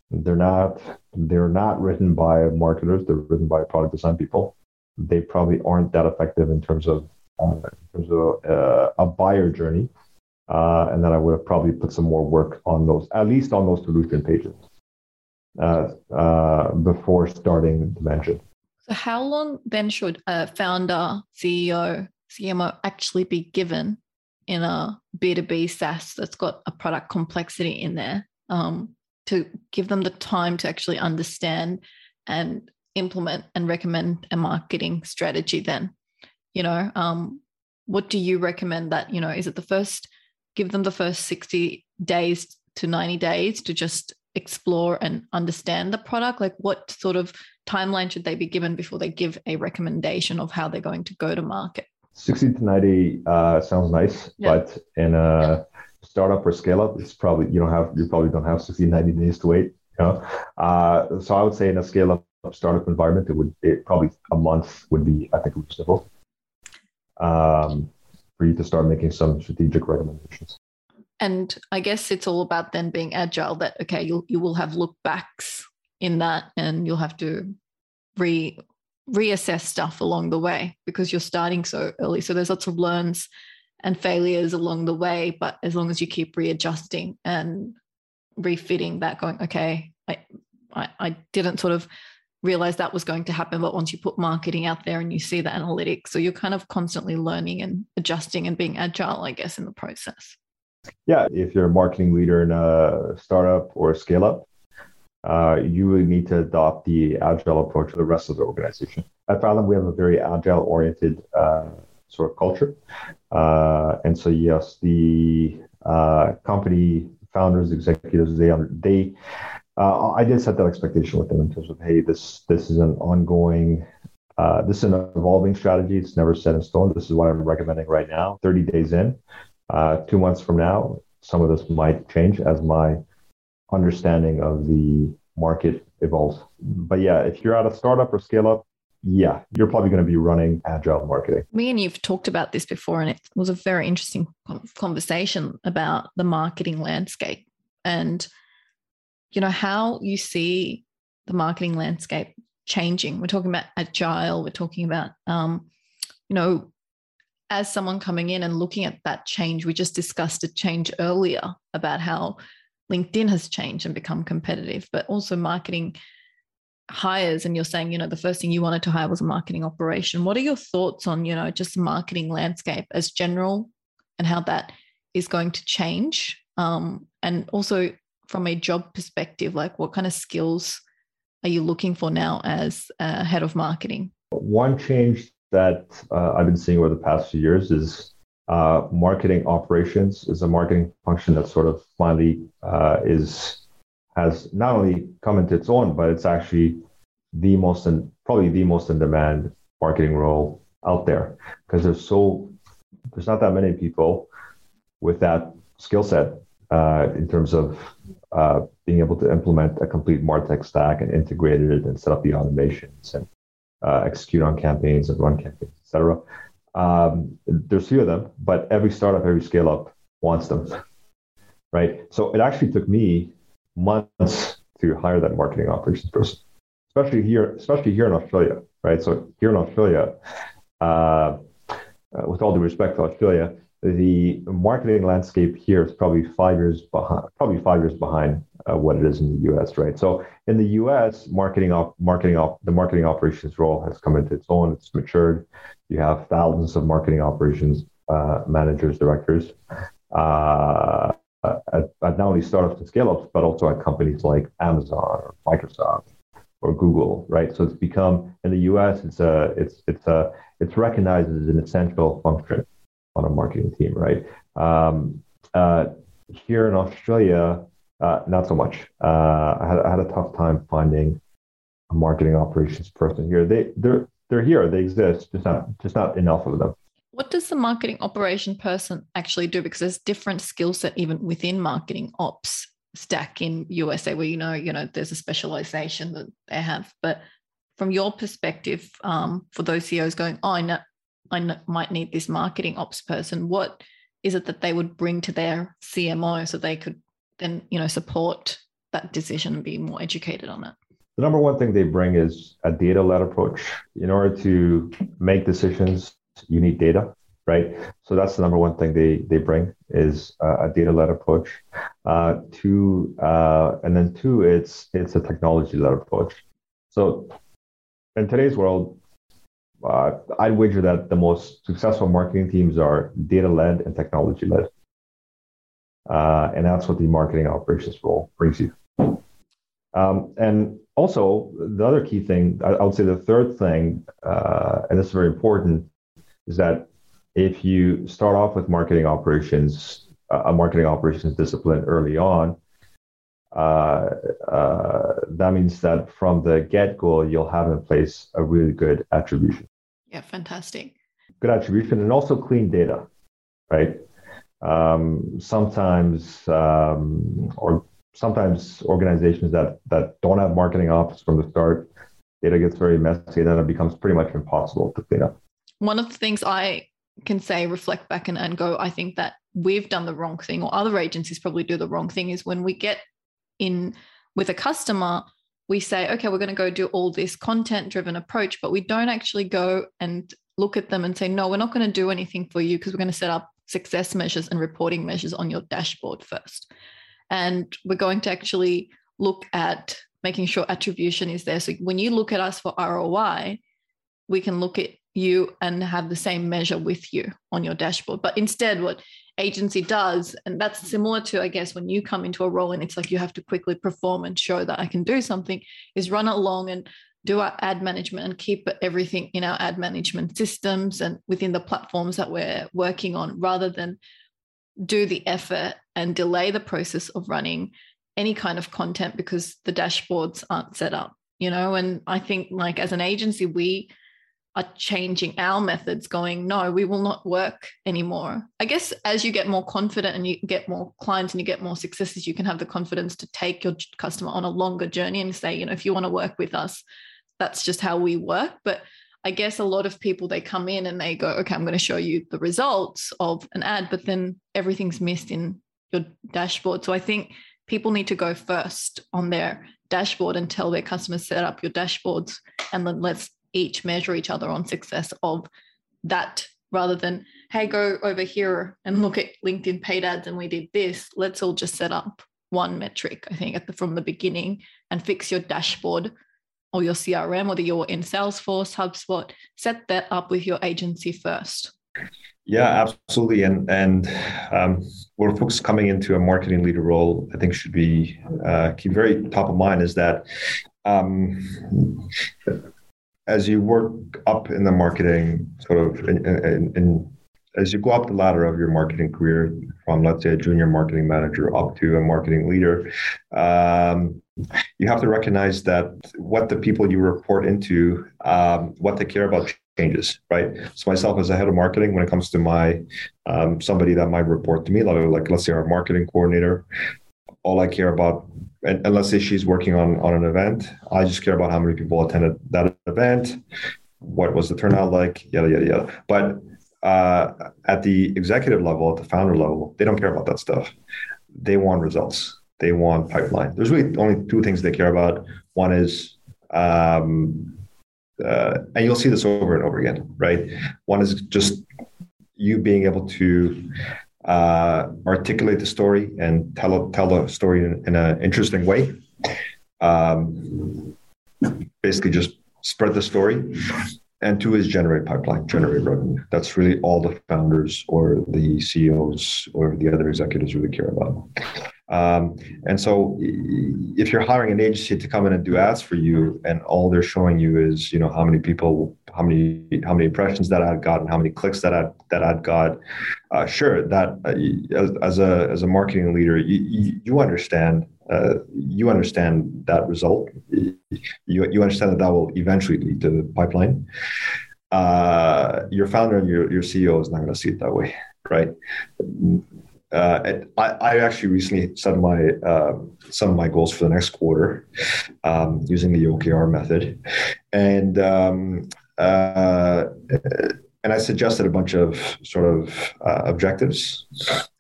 [SPEAKER 2] they're not they're not written by marketers. They're written by product design people. They probably aren't that effective in terms of in terms of uh, a buyer journey. Uh, and then I would have probably put some more work on those, at least on those solution pages, before starting the Dimension.
[SPEAKER 1] So, how long then should a founder, CEO, CMO actually be given in a B2B SaaS that's got a product complexity in there um, to give them the time to actually understand and implement and recommend a marketing strategy then? You know um, what do you recommend that you know is it the first give them the first 60 days to 90 days to just explore and understand the product? Like what sort of timeline should they be given before they give a recommendation of how they're going to go to market?
[SPEAKER 2] 60 to 90 uh, sounds nice yeah. but in a startup or scale up it's probably you don't have you probably don't have 60 90 days to wait you know? Uh, so i would say in a scale up startup environment it would it probably a month would be i think reasonable um, for you to start making some strategic recommendations.
[SPEAKER 1] And I guess it's all about then being agile. That okay, you'll, you will have look backs in that, and you'll have to re reassess stuff along the way because you're starting so early. So there's lots of learns and failures along the way, but as long as you keep readjusting and refitting that, going okay, I I, I didn't sort of realize that was going to happen. But once you put marketing out there and you see the analytics, so you're kind of constantly learning and adjusting and being agile, I guess, in the process.
[SPEAKER 2] Yeah. If you're a marketing leader in a startup or a scale up, uh, you really need to adopt the agile approach to the rest of the organization. At Faethm, we have a very agile oriented uh, sort of culture. Uh, and so, yes, the uh, company founders, executives, they, are they uh, I did set that expectation with them in terms of, hey, this this is an ongoing, uh, this is an evolving strategy. It's never set in stone. This is what I'm recommending right now. 30 days in, uh, two months from now, some of this might change as my understanding of the market evolves. But yeah, if you're at a startup or scale up, yeah, you're probably going to be running agile marketing.
[SPEAKER 1] Me and you've talked about this before, and it was a very interesting conversation about the marketing landscape and you know, how you see the marketing landscape changing. We're talking about agile, we're talking about, um, you know, as someone coming in and looking at that change, we just discussed a change earlier about how LinkedIn has changed and become competitive, but also marketing hires and you're saying, you know, the first thing you wanted to hire was a marketing operation. What are your thoughts on, you know, just the marketing landscape as general and how that is going to change? Um, and also from a job perspective, like what kind of skills are you looking for now as a head of marketing?
[SPEAKER 2] One change that uh, I've been seeing over the past few years is uh, marketing operations is a marketing function that sort of finally uh, is has not only come into its own, but it's actually the most and probably the most in demand marketing role out there because there's so there's not that many people with that skill set uh, in terms of uh, being able to implement a complete martech stack and integrate it and set up the automations and uh, execute on campaigns and run campaigns, etc. Um, there's few of them, but every startup, every scale up wants them, [LAUGHS] right? So it actually took me months to hire that marketing operations person, especially here, especially here in Australia, right? So here in Australia, uh, uh, with all due respect to Australia, the marketing landscape here is probably five years behind, probably five years behind uh, what it is in the U.S. Right. So in the U.S., marketing op, marketing op, the marketing operations role has come into its own. It's matured. You have thousands of marketing operations uh, managers, directors. Uh, at, at, not only startups and scale ups, but also at companies like Amazon or Microsoft or Google, right? So it's become in the U.S. It's a it's it's a it's recognized as an essential function on a marketing team, right? Um, uh, here in Australia, uh, not so much. Uh, I had, I, had, a tough time finding a marketing operations person here. They they're they're here. They exist. Just not just not enough of them
[SPEAKER 1] what does the marketing operation person actually do? Because there's different skill set even within marketing ops stack in USA where you know, you know, there's a specialization that they have. But from your perspective, um, for those CEOs going, oh, I know, I might need this marketing ops person, what is it that they would bring to their CMO so they could then, you know, support that decision and be more educated on it?
[SPEAKER 2] The number one thing they bring is a data led approach. In order to make decisions you need data, right? So that's the number one thing they they bring is uh, a data led approach. Uh, two, uh, and then two, it's it's a technology led approach. So in today's world, uh, I'd wager that the most successful marketing teams are data led and technology led. Uh, and that's what the marketing operations role brings you. Um, and also, the other key thing, I, I would say the third thing, uh, and this is very important, is that if you start off with marketing operations, uh, a marketing operations discipline early on, uh, uh, that means that from the get go, you'll have in place a really good attribution.
[SPEAKER 1] Yeah, fantastic.
[SPEAKER 2] Good attribution and also clean data, right? Um, sometimes, um, or sometimes organizations that that don't have marketing ops from the start, data gets very messy, and then it becomes pretty much impossible to clean up
[SPEAKER 1] one of the things I can say, reflect back and, and go, I think that we've done the wrong thing, or other agencies probably do the wrong thing, is when we get in with a customer, we say, okay, we're going to go do all this content driven approach, but we don't actually go and look at them and say, no, we're not going to do anything for you because we're going to set up success measures and reporting measures on your dashboard first. And we're going to actually look at making sure attribution is there. So when you look at us for ROI, we can look at you and have the same measure with you on your dashboard. But instead, what agency does, and that's similar to, I guess, when you come into a role and it's like you have to quickly perform and show that I can do something, is run along and do our ad management and keep everything in our ad management systems and within the platforms that we're working on rather than do the effort and delay the process of running any kind of content because the dashboards aren't set up you know? And i think like as an agency we are changing our methods going no we will not work anymore. I guess as you get more confident and you get more clients and you get more successes you can have the confidence to take your customer on a longer journey and say you know if you want to work with us that's just how we work. But i guess a lot of people they come in and they go okay i'm going to show you the results of an ad but then everything's missed in your dashboard. So i think people need to go first on their dashboard and tell their customers set up your dashboards and then let's each measure each other on success of that rather than hey go over here and look at linkedin paid ads and we did this let's all just set up one metric i think the, from the beginning and fix your dashboard or your CRM, whether you're in Salesforce, HubSpot, set that up with your agency first.
[SPEAKER 2] Yeah, absolutely. And and um, where folks coming into a marketing leader role, I think should be uh, keep very top of mind is that um, as you work up in the marketing sort of in, in, in as you go up the ladder of your marketing career from let's say a junior marketing manager up to a marketing leader um, you have to recognize that what the people you report into um, what they care about changes right? So myself as a head of marketing when it comes to my um, somebody that might report to me like, like let's say our marketing coordinator all i care about and, and let's say she's working on on an event i just care about how many people attended that event what was the turnout like yada yada yada but uh, at the executive level, at the founder level, they don't care about that stuff. They want results. They want pipeline. There's really only two things they care about. One is, um, uh, and you'll see this over and over again, right? One is just you being able to uh, articulate the story and tell tell the story in, an interesting way. Um, basically, just spread the story and two is generate pipeline, generate revenue. That's really all the founders or the CEOs or the other executives really care about. Um, and so, if you're hiring an agency to come in and do ads for you, and all they're showing you is, you know, how many people, how many, how many impressions that ad got, and how many clicks that ad that ad got, uh, sure, that uh, as, as, a as a marketing leader, you, you understand uh, you understand that result. You, you understand that that will eventually lead to the pipeline. Uh, your founder and your, your CEO is not going to see it that way, right? Uh, I, I, actually recently set my uh, some of my goals for the next quarter um, using the OKR method, and um, uh, and I suggested a bunch of sort of uh, objectives.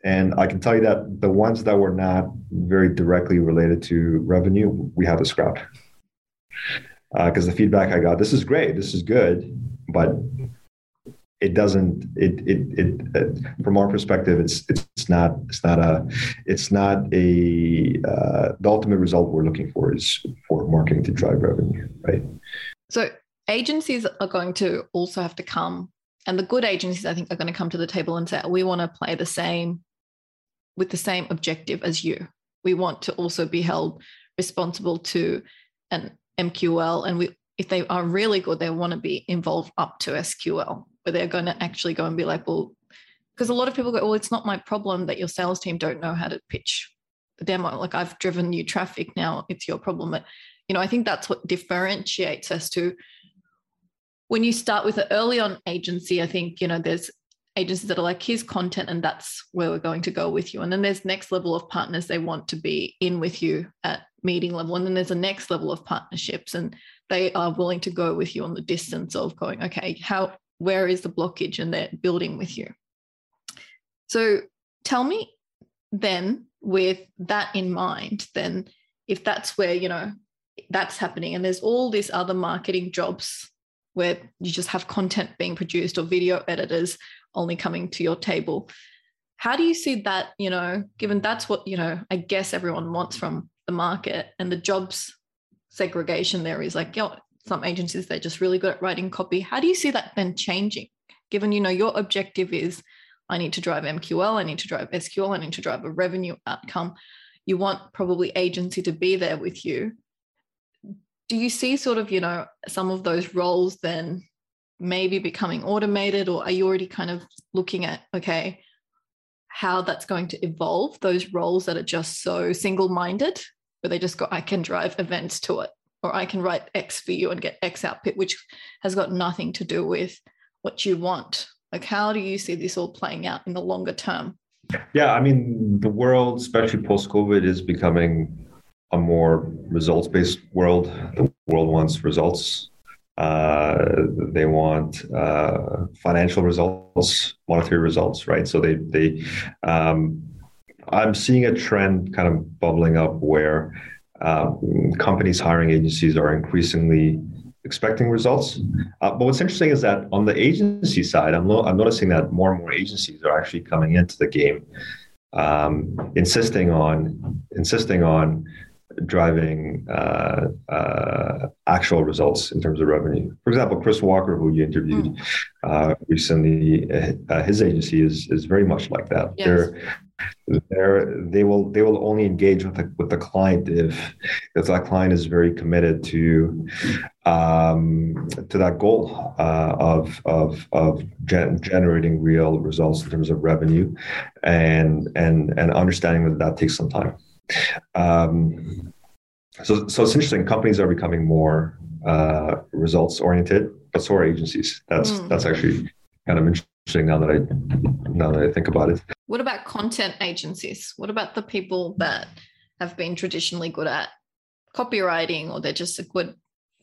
[SPEAKER 2] And I can tell you that the ones that were not very directly related to revenue, we had to scrap. Because uh, the feedback I got, this is great, this is good, but it doesn't. It it it, it from our perspective, it's it's not it's not a it's not a uh, the ultimate result we're looking for is for marketing to drive revenue, right?
[SPEAKER 1] So agencies are going to also have to come and the good agencies i think are going to come to the table and say we want to play the same with the same objective as you we want to also be held responsible to an mql and we if they are really good they want to be involved up to sql where they're going to actually go and be like well because a lot of people go well it's not my problem that your sales team don't know how to pitch the demo like i've driven new traffic now it's your problem but you know i think that's what differentiates us to when you start with an early on agency, I think, you know, there's agencies that are like, here's content, and that's where we're going to go with you. And then there's next level of partners they want to be in with you at meeting level. And then there's a next level of partnerships, and they are willing to go with you on the distance of going, okay, how where is the blockage? And they're building with you. So tell me then, with that in mind, then if that's where, you know, that's happening, and there's all these other marketing jobs where you just have content being produced or video editors only coming to your table. How do you see that, you know, given that's what, you know, I guess everyone wants from the market and the jobs segregation there is like, you know, some agencies, they're just really good at writing copy. How do you see that then changing? Given, you know, your objective is I need to drive MQL, I need to drive SQL, I need to drive a revenue outcome. You want probably agency to be there with you do you see sort of you know some of those roles then maybe becoming automated or are you already kind of looking at okay how that's going to evolve those roles that are just so single-minded where they just go i can drive events to it or i can write x for you and get x output which has got nothing to do with what you want like how do you see this all playing out in the longer term
[SPEAKER 2] yeah i mean the world especially post covid is becoming a more results based world. The world wants results. Uh, they want uh, financial results, monetary results, right? So they they um, I'm seeing a trend kind of bubbling up where uh, companies hiring agencies are increasingly expecting results. Uh, but what's interesting is that on the agency side, I'm, lo- I'm noticing that more and more agencies are actually coming into the game, um, insisting on insisting on driving uh, uh, actual results in terms of revenue. For example, Chris Walker, who you interviewed mm. uh, recently, uh, his agency is is very much like that. Yes. They're they're, they will they will only engage with the, with the client if if that client is very committed to um, to that goal uh, of of of gen- generating real results in terms of revenue and and and understanding that that takes some time. Um, so, so it's interesting. Companies are becoming more uh, results oriented, but so are agencies. That's mm. that's actually kind of interesting now that I now that I think about it.
[SPEAKER 1] What about content agencies? What about the people that have been traditionally good at copywriting, or they're just a good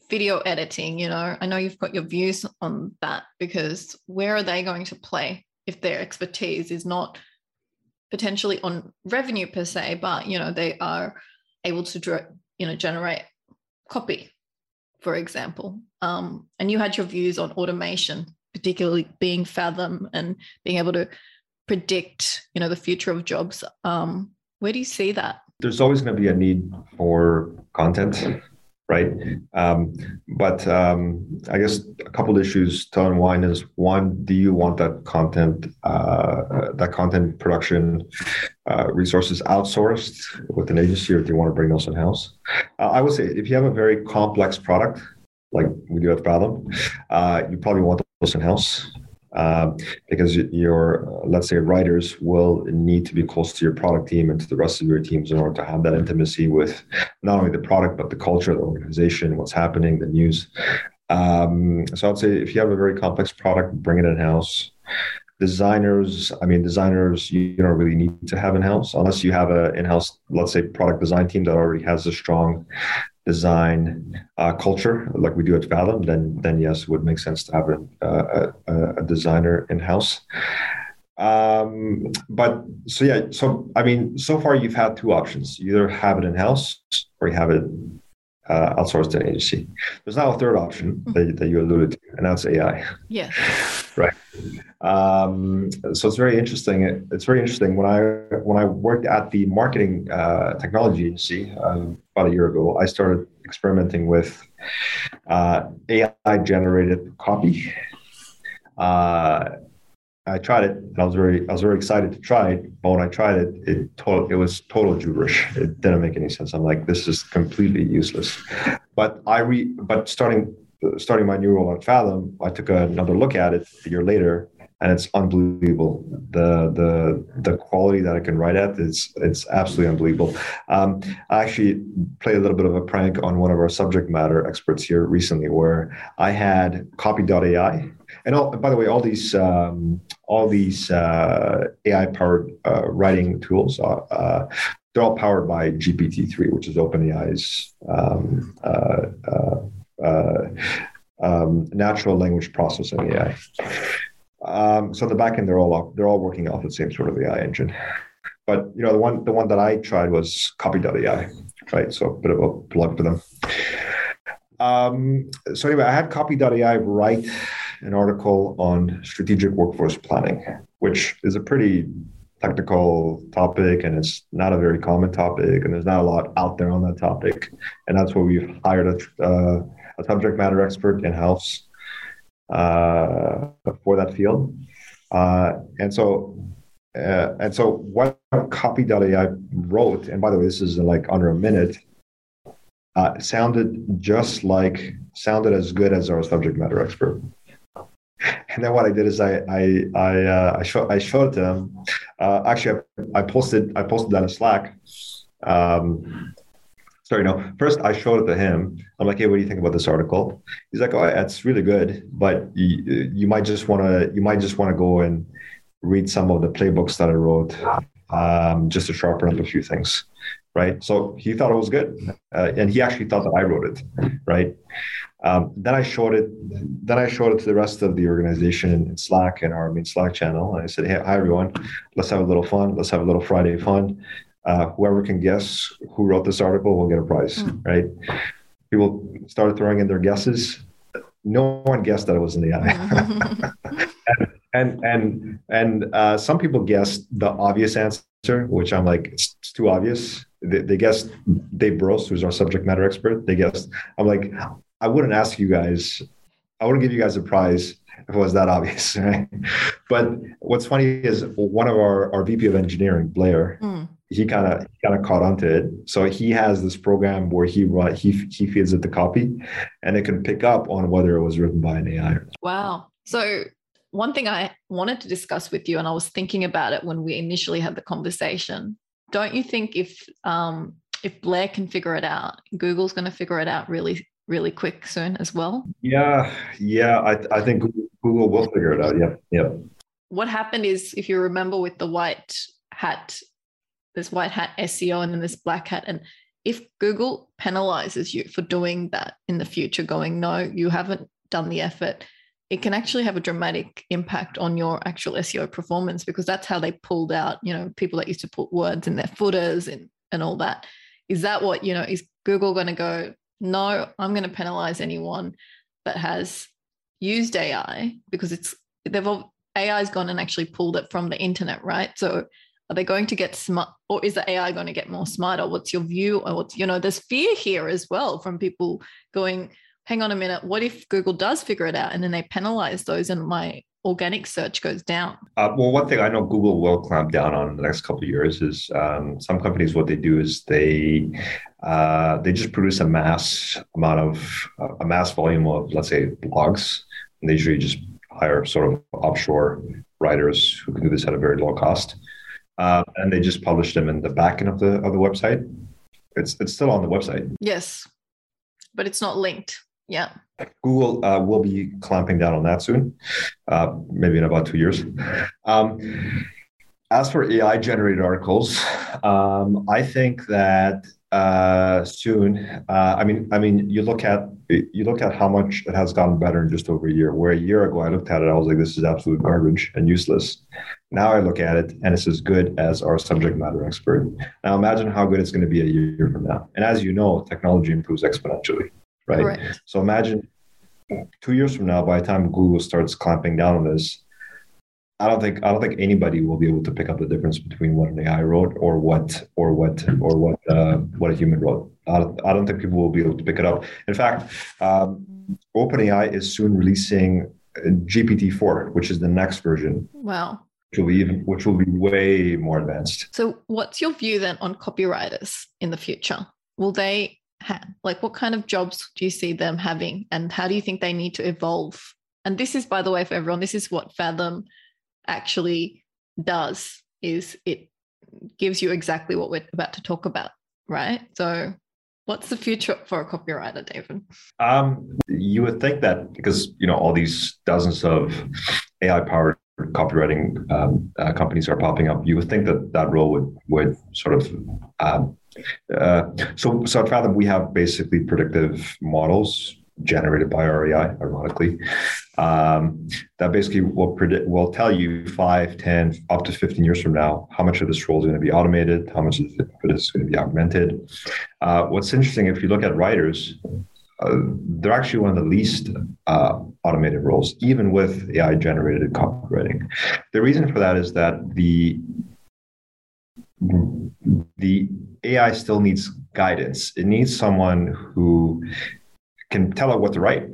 [SPEAKER 1] video editing? You know, I know you've got your views on that because where are they going to play if their expertise is not potentially on revenue per se, but you know they are able to you know generate copy, for example. Um, and you had your views on automation, particularly being Faethm and being able to predict you know the future of jobs. Um, where do you see that?
[SPEAKER 2] There's always going to be a need for content right? Um, but um, I guess a couple of issues to unwind is one: Do you want that content, uh, that content production uh, resources outsourced with an agency, or do you want to bring those in house? Uh, I would say if you have a very complex product like we do at Faethm, uh, you probably want those in house um, because your let's say writers will need to be close to your product team and to the rest of your teams in order to have that intimacy with not only the product but the culture the organization what's happening the news. Um, so i'd say if you have a very complex product bring it in house designers i mean designers you don't really need to have in house unless you have an in-house let's say product design team that already has a strong design uh, culture like we do at Faethm, then then yes, it would make sense to have a, a, a designer in house. Um, but so yeah, so I mean, so far you've had two options: you either have it in house or you have it uh, to an agency. There's now a third option that, that you alluded to, and that's AI.
[SPEAKER 1] Yes. [LAUGHS]
[SPEAKER 2] right. Um, so it's very interesting. It's very interesting. When I when I worked at the marketing uh, technology agency um, about a year ago, I started experimenting with uh, AI generated copy. Uh, I tried it and I was very I was very excited to try it. But when I tried it, it it was total gibberish. It didn't make any sense. I'm like, this is completely useless. But I re but starting starting my new role at Faethm, I took another look at it a year later, and it's unbelievable. The the the quality that I can write at is it's absolutely unbelievable. Um, I actually played a little bit of a prank on one of our subject matter experts here recently, where I had Copy.ai, and all, by the way, all these um, all these uh, AI powered uh, writing tools. Uh, uh, they're all powered by GPT-3, which is OpenAI's um, um, natural language processing AI. Um, so the backend, they're all they're all working off the same sort of AI engine. But you know, the one the one that I tried was Copy.ai, right? So a bit of a plug for them. Um, so anyway, I had Copy.ai write an article on strategic workforce planning, which is a pretty technical topic and it's not a very common topic and there's not a lot out there on that topic and that's why we've hired a, uh, a subject matter expert in house uh, for that field. Uh, and so, uh, and so what copy.ai wrote, and by the way, this is like under a minute, uh, sounded just like, sounded as good as our subject matter expert. And then what I did is I I I, uh, I, I showed them. Uh, actually, I, I, posted I posted that in Slack. Um, sorry, no. First, I showed it to him. I'm like, hey, what do you think about this article? He's like, oh, it's really good, but you, you might just want to you might just want to go and read some of the playbooks that I wrote um, just to sharpen up a few things, right? So he thought it was good, uh, and he actually thought that I wrote it, right? Um, then I showed it. Then I showed it to the rest of the organization in Slack and our main Slack channel. And I said, "Hey, hi everyone, let's have a little fun. Let's have a little Friday fun." uh, whoever can guess who wrote this article will get a prize, mm. right? People started throwing in their guesses. No one guessed that it was in the eye. [LAUGHS] and and and uh, some people guessed the obvious answer, which I'm like, it's, it's too obvious. they, they guessed Dave Burrows, who's our subject matter expert. They guessed. I'm like, I wouldn't ask you guys. I wouldn't give you guys a prize if it was that obvious, [LAUGHS] right? But what's funny is one of our, our VP of engineering, Blair, mm. he kind of kind of caught onto it. So he has this program where he he he feeds it the copy, and it can pick up on whether it was written by an AI.
[SPEAKER 1] Wow. So one thing I wanted to discuss with you, and I was thinking about it when we initially had the conversation. Don't you think if um, if Blair can figure it out, Google's going to figure it out really really quick soon as well?
[SPEAKER 2] Yeah, yeah. I I think Google will figure it out. Yep, yep.
[SPEAKER 1] What happened is, if you remember, with the white hat, this white hat SEO, and then this black hat, and if Google penalizes you for doing that in the future, going no, you haven't done the effort it can actually have a dramatic impact on your actual SEO performance because that's how they pulled out, you know, people that used to put words in their footers and, and all that. Is that what, you know, is Google going to go, no, I'm going to penalize anyone that has used AI because it's, they've all, AI's gone and actually pulled it from the internet, right? So are they going to get smart or is the AI going to get more smarter? What's your view? Or what's, you know, there's fear here as well from people going, hang on a minute, what if Google does figure it out and then they penalize those and my organic search goes down?
[SPEAKER 2] Uh, well, one thing I know Google will clamp down on in the next couple of years is um, some companies, what they do is they uh, they just produce a mass amount of uh, a mass volume of, let's say, blogs. And they usually just hire sort of offshore writers who can do this at a very low cost. Uh, and they just publish them in the backend of the of the website. It's it's still on the website.
[SPEAKER 1] Yes, but it's not linked. Yeah.
[SPEAKER 2] Google uh, will be clamping down on that soon, uh, maybe in about two years. Um, as for AI generated articles, um, I think that uh, soon. Uh, I mean, I mean, you look at you look at how much it has gotten better in just over a year. Where a year ago I looked at it, I was like, this is absolute garbage and useless. Now I look at it and it's as good as our subject matter expert. Now imagine how good it's going to be a year from now. And as you know, technology improves exponentially right? Correct. So imagine two years from now, by the time Google starts clamping down on this, I don't think I don't think anybody will be able to pick up the difference between what an AI wrote or what or what or what uh, what a human wrote. I don't, I don't think people will be able to pick it up. In fact, um, OpenAI is soon releasing GPT-4, which is the next version.
[SPEAKER 1] Wow.
[SPEAKER 2] Which will be even, which will be way more advanced.
[SPEAKER 1] So, what's your view then on copywriters in the future? Will they like what kind of jobs do you see them having and how do you think they need to evolve and this is by the way for everyone this is what Faethm actually does is it gives you exactly what we're about to talk about right? So what's the future for a copywriter david?
[SPEAKER 2] Um, you would think that because you know all these dozens of ai powered copywriting um, uh, companies are popping up you would think that that role would would sort of um, uh, so, so at Faethm, we have basically predictive models generated by AI, ironically, um, that basically will predict, will tell you five, 10, up to 15 years from now, how much of this role is going to be automated, how much of it is going to be augmented. Uh, what's interesting, if you look at writers, uh, they're actually one of the least uh, automated roles, even with AI generated copywriting. The reason for that is that the the AI still needs guidance. It needs someone who can tell it what to write,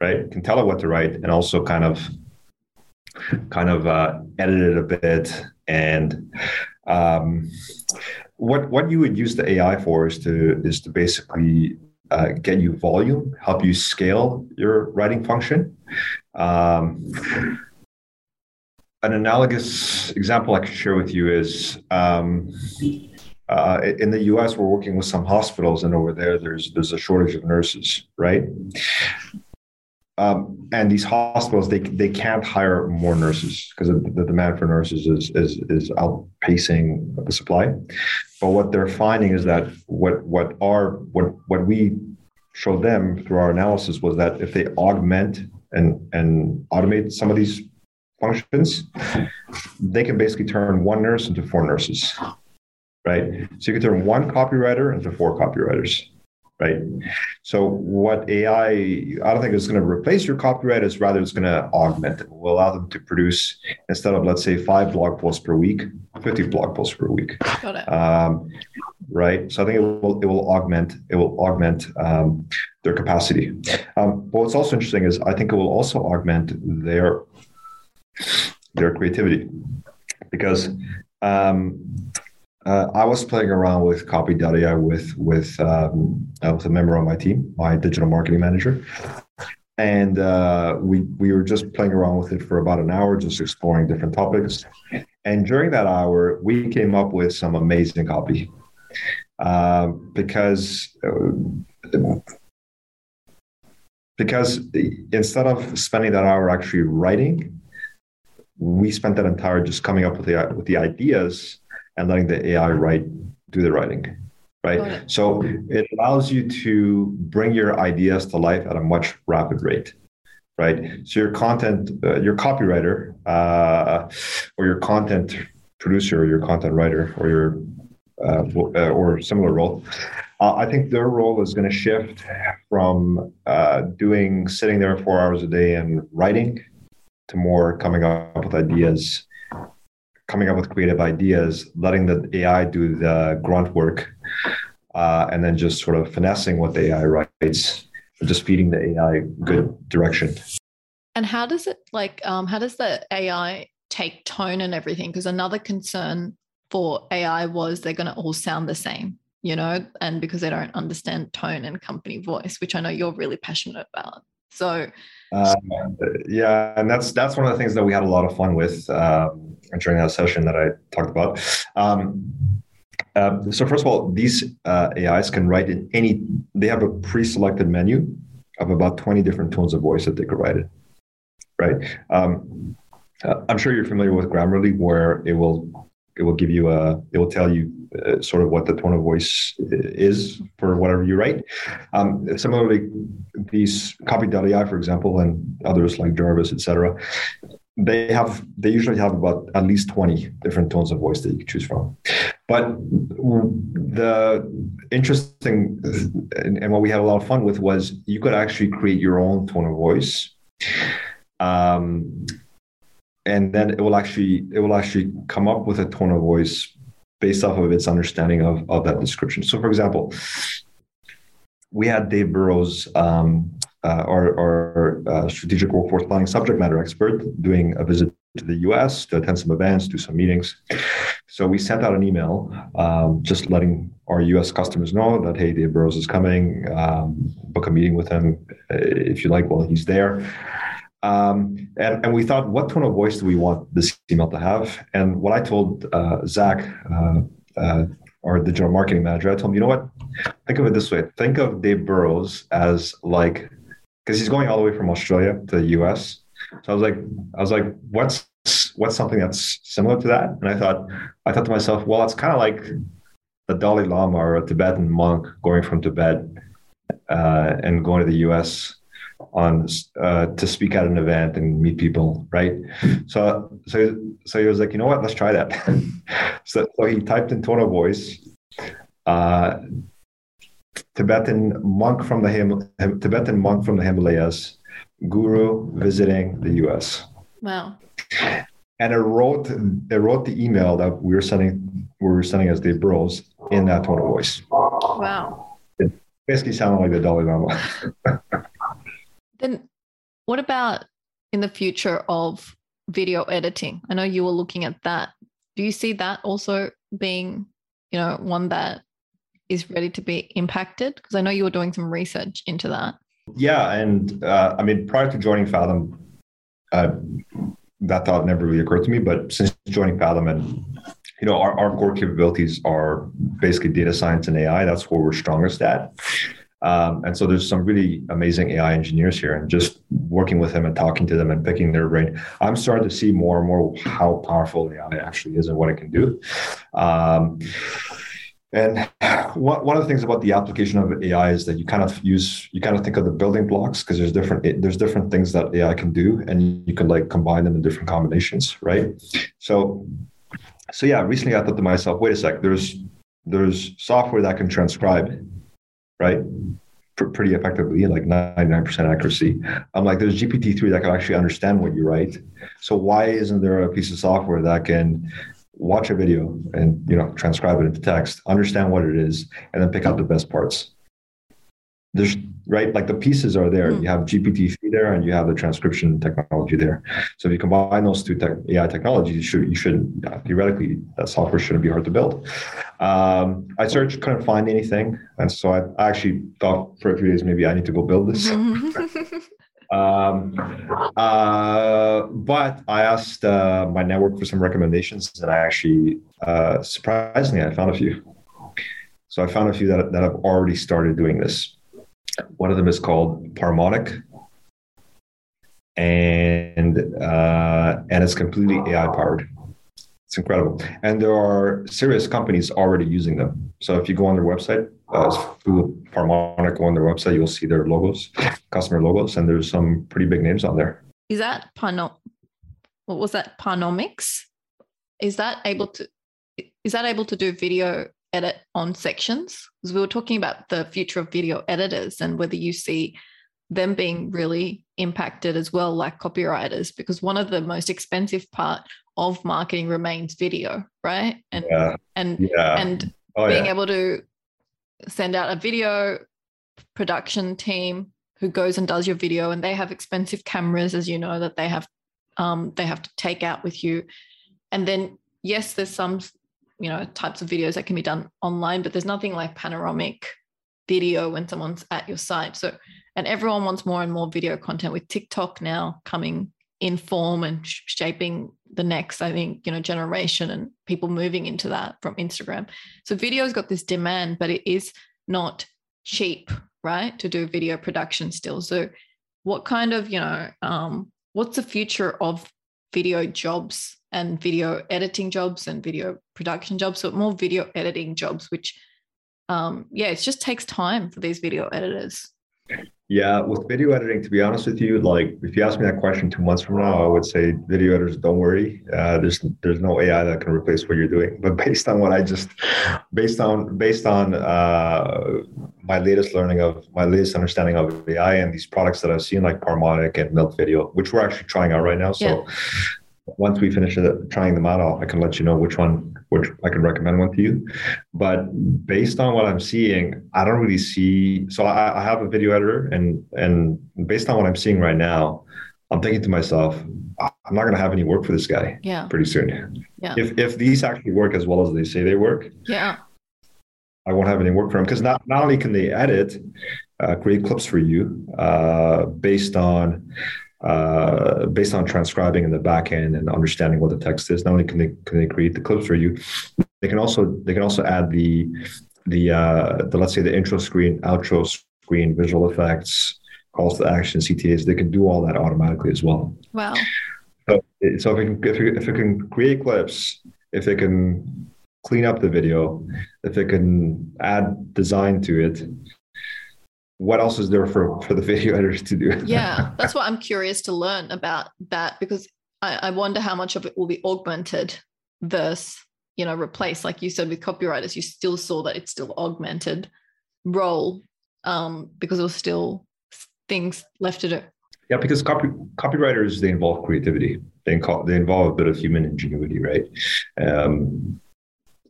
[SPEAKER 2] right? Can tell it what to write, and also kind of, kind of uh, edit it a bit. And um, what what you would use the AI for is to is to basically uh, get you volume, help you scale your writing function. Um, an analogous example I can share with you is um, uh, in the U.S. We're working with some hospitals, and over there, there's there's a shortage of nurses, right? Um, and these hospitals they they can't hire more nurses because the demand for nurses is is is outpacing the supply. But what they're finding is that what what our what what we showed them through our analysis was that if they augment and and automate some of these functions, they can basically turn one nurse into four nurses, right? So you can turn one copywriter into four copywriters, right? So what AI, I don't think it's going to replace your copywriters, rather it's going to augment it. Will allow them to produce instead of let's say five blog posts per week, 50 blog posts per week.
[SPEAKER 1] Got it.
[SPEAKER 2] Um, right. So I think it will it will augment it will augment um, their capacity. Um, but what's also interesting is I think it will also augment their their creativity because um, uh, I was playing around with Copy.ai with with um, with a member on my team, my digital marketing manager, and uh, we we were just playing around with it for about an hour, just exploring different topics. And during that hour, we came up with some amazing copy uh, because. Uh, because instead of spending that hour actually writing, we spent that entire just coming up with the with the ideas and letting the AI write do the writing. Right. So it allows you to bring your ideas to life at a much rapid rate. Right. So your content, uh, your copywriter, uh, or your content producer, or your content writer, or your uh, uh or similar role, uh, I think their role is going to shift from uh, doing sitting there four hours a day and writing to more coming up with ideas coming up with creative ideas, letting the AI do the grunt work, uh, and then just sort of finessing what the AI writes, just feeding the AI good direction.
[SPEAKER 1] And how does it like? Um, how does the AI take tone and everything? Because another concern for AI was they're going to all sound the same, you know, and because they don't understand tone and company voice, which I know you're really passionate about. So,
[SPEAKER 2] uh, yeah, and that's that's one of the things that we had a lot of fun with. Um, during that session that I talked about. Um, uh, so first of all, these uh, AIs can write in any. They have a pre-selected menu of about twenty different tones of voice that they could write in. Right. Um, uh, I'm sure you're familiar with Grammarly, where it will it will give you a it will tell you uh, sort of what the tone of voice is for whatever you write. Um, similarly, these copy.ai, for example, and others like Jarvis, etc they have they usually have about at least 20 different tones of voice that you can choose from but the interesting and what we had a lot of fun with was you could actually create your own tone of voice um, and then it will actually it will actually come up with a tone of voice based off of its understanding of, of that description so for example we had dave burrows um, uh, our, our uh, strategic workforce planning subject matter expert doing a visit to the US to attend some events, do some meetings. So we sent out an email um, just letting our US customers know that, hey, Dave Burrows is coming, um, book a meeting with him uh, if you like while he's there. Um, and, and we thought, what tone of voice do we want this email to have? And what I told uh, Zach, uh, uh, our digital marketing manager, I told him, you know what? Think of it this way. Think of Dave Burrows as like because he's going all the way from Australia to the US. So I was like, I was like, what's what's something that's similar to that? And I thought, I thought to myself, well, it's kind of like the Dalai Lama or a Tibetan monk going from Tibet uh, and going to the US on uh, to speak at an event and meet people, right? So so so he was like, you know what, let's try that. [LAUGHS] so so he typed in tone of voice. Uh, Tibetan monk from the Him- Tibetan monk from the Himalayas, guru visiting the U.S.
[SPEAKER 1] Wow.
[SPEAKER 2] And it wrote it wrote the email that we were sending we were sending as Dave Burrows in that tone of voice.
[SPEAKER 1] Wow.
[SPEAKER 2] It basically sounded like the Dalai Lama. [LAUGHS]
[SPEAKER 1] then what about in the future of video editing? I know you were looking at that. Do you see that also being, you know, one that is ready to be impacted? Because I know you were doing some research into that.
[SPEAKER 2] Yeah, and uh, I mean, prior to joining Faethm, uh, that thought never really occurred to me. But since joining Faethm, and you know, our, our core capabilities are basically data science and AI. That's where we're strongest at. Um, and so there's some really amazing AI engineers here, and just working with them and talking to them and picking their brain, I'm starting to see more and more how powerful AI actually is and what it can do. Um, and one of the things about the application of AI is that you kind of use you kind of think of the building blocks because there's different there's different things that AI can do, and you can like combine them in different combinations, right? So, so yeah, recently I thought to myself, wait a sec, there's there's software that can transcribe right? pretty effectively, like 99% accuracy. I'm like, there's GPT-3 that can actually understand what you write. So why isn't there a piece of software that can watch a video and you know transcribe it into text, understand what it is, and then pick out the best parts? There's right, like the pieces are there. Mm. You have GPT-3 there, and you have the transcription technology there. So if you combine those two tech, AI technologies, you should you should theoretically that software shouldn't be hard to build. Um, I searched, couldn't find anything, and so I actually thought for a few days maybe I need to go build this. [LAUGHS] um, uh, but I asked uh, my network for some recommendations, and I actually uh, surprisingly I found a few. So I found a few that that have already started doing this. One of them is called Parmonic, and uh, and it's completely AI powered. It's incredible. And there are serious companies already using them. So if you go on their website, uh, through Parmonic, go on their website, you'll see their logos, customer logos, and there's some pretty big names on there.
[SPEAKER 1] Is that Pano? What was that? Panomics? Is that able to? Is that able to do video edit on sections? Because we were talking about the future of video editors and whether you see them being really impacted as well, like copywriters, because one of the most expensive part of marketing remains video, right? And yeah. and yeah. and oh, being yeah. able to send out a video production team who goes and does your video, and they have expensive cameras, as you know, that they have um, they have to take out with you, and then yes, there's some you know types of videos that can be done online, but there's nothing like panoramic video when someone's at your site. So and everyone wants more and more video content with TikTok now coming in form and shaping the next i think you know generation and people moving into that from instagram. So video's got this demand but it is not cheap right to do video production still. So what kind of you know um, what's the future of video jobs and video editing jobs and video production jobs so more video editing jobs which um, yeah it just takes time for these video editors
[SPEAKER 2] yeah, with video editing, to be honest with you, like if you ask me that question two months from now, I would say video editors, don't worry. Uh, there's there's no AI that can replace what you're doing. But based on what I just, based on based on uh, my latest learning of my latest understanding of AI and these products that I've seen, like Parmonic and Milk Video, which we're actually trying out right now. So yeah. once we finish trying them out, I can let you know which one which I can recommend one to you. But based on what I'm seeing, I don't really see. So I, I have a video editor, and and based on what I'm seeing right now, I'm thinking to myself, I'm not going to have any work for this guy.
[SPEAKER 1] Yeah.
[SPEAKER 2] Pretty soon. Yeah. If if these actually work as well as they say they work.
[SPEAKER 1] Yeah.
[SPEAKER 2] I won't have any work for them because not not only can they edit, uh, create clips for you uh, based on uh, based on transcribing in the back end and understanding what the text is. Not only can they can they create the clips for you, they can also they can also add the the uh, the let's say the intro screen, outro screen, visual effects, calls to action, CTAs. They can do all that automatically as well.
[SPEAKER 1] Wow.
[SPEAKER 2] So, so if it can if it, if it can create clips, if it can clean up the video, if it can add design to it, what else is there for for the video editors to do?
[SPEAKER 1] Yeah [LAUGHS] that's what i'm curious to learn about that because I, I wonder how much of it will be augmented versus you know replaced. Like you said with copywriters you still saw that it's still augmented role um, because there was still things left to do.
[SPEAKER 2] Yeah because copy, copywriters they involve creativity. They, involve, they involve a bit of human ingenuity right? Um,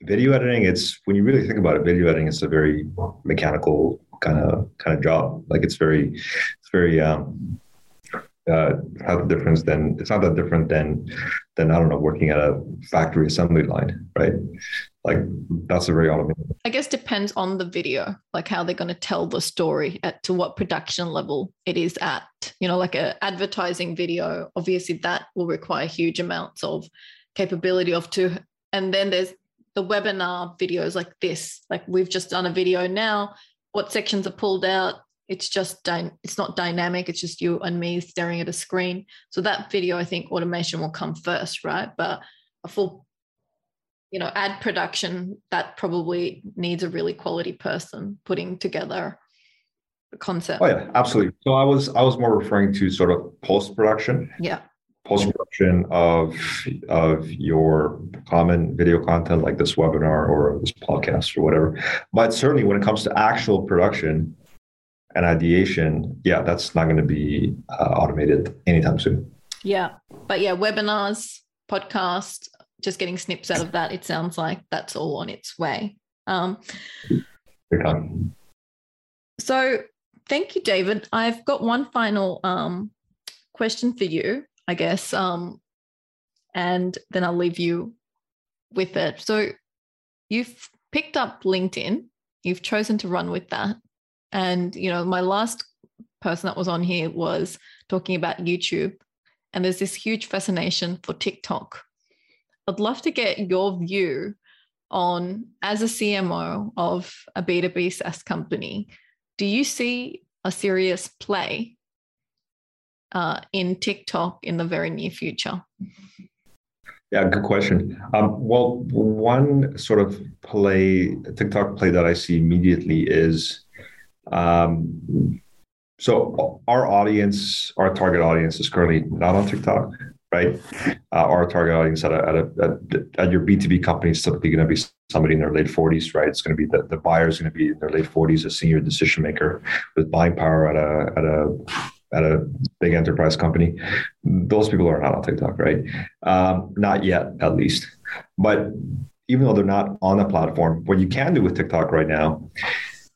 [SPEAKER 2] video editing it's when you really think about it video editing is a very mechanical kind of kind of job. Like it's very it's very um, uh, how difference then it's not that different than than I don't know working at a factory assembly line, right? Like that's a very automated.
[SPEAKER 1] I guess depends on the video, like how they're going to tell the story at to what production level it is at. You know, like a advertising video, obviously that will require huge amounts of capability of to and then there's the webinar videos like this like we've just done a video now what sections are pulled out it's just dy- it's not dynamic it's just you and me staring at a screen. So that video i think automation will come first right? But a full you know ad production that probably needs a really quality person putting together the concept.
[SPEAKER 2] Oh yeah absolutely. So i was i was more referring to sort of post production
[SPEAKER 1] yeah
[SPEAKER 2] post production of of your common video content like this webinar or this podcast or whatever. But certainly when it comes to actual production and ideation, yeah, that's not going to be uh, automated anytime soon.
[SPEAKER 1] Yeah, but yeah, webinars, podcast, just getting snips out of that. It sounds like that's all on its way. Um, so thank you, David. I've got one final um, question for you, I guess, um, and then I'll leave you with it. So you've picked up LinkedIn. You've chosen to run with that. And, you know, my last person that was on here was talking about YouTube. And there's this huge fascination for TikTok. I'd love to get your view on, as a CMO of a B2B SaaS company, do you see a serious play uh, in TikTok in the very near future?
[SPEAKER 2] Yeah, good question. Um, well, one sort of play, TikTok play that I see immediately is um, so our audience, our target audience is currently not on TikTok right? Uh, our target audience at, a, at, a, at, your B2B company is typically going to be somebody in their late 40s, right? It's going to be the, the buyer is going to be in their late 40s, a senior decision maker with buying power at a, at a, at a big enterprise company. Those people are not on TikTok, right? Um, not yet, at least. But even though they're not on the platform, what you can do with TikTok right now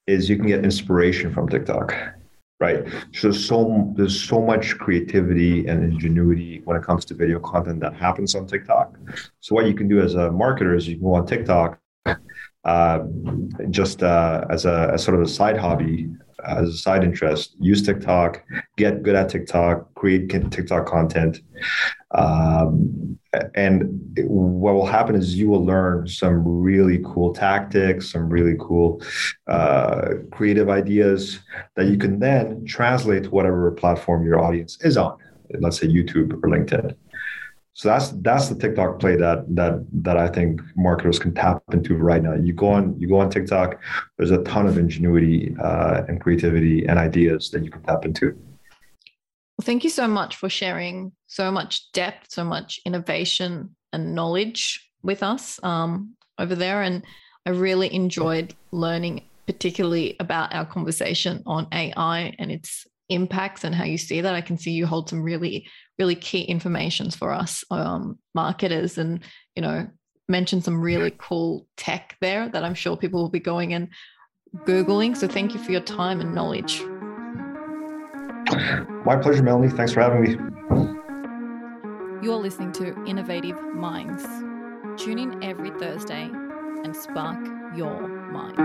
[SPEAKER 2] is you can get inspiration from TikTok right? So, so there's so much creativity and ingenuity when it comes to video content that happens on TikTok. So what you can do as a marketer is you can go on TikTok uh, just uh, as a as sort of a side hobby, as a side interest. Use TikTok, get good at TikTok, create TikTok content, um, and what will happen is you will learn some really cool tactics, some really cool uh, creative ideas that you can then translate to whatever platform your audience is on. Let's say YouTube or LinkedIn. So that's that's the TikTok play that that that I think marketers can tap into right now. You go on you go on TikTok. There's a ton of ingenuity uh, and creativity and ideas that you can tap into.
[SPEAKER 1] Well, thank you so much for sharing so much depth, so much innovation and knowledge with us um, over there, and I really enjoyed learning, particularly about our conversation on AI and its impacts and how you see that. I can see you hold some really, really key informations for us um, marketers and, you know, mention some really cool tech there that I'm sure people will be going and Googling. So thank you for your time and knowledge.
[SPEAKER 2] My pleasure, Melanie. Thanks for having me.
[SPEAKER 1] You're listening to Innovative Minds. Tune in every Thursday and spark your mind.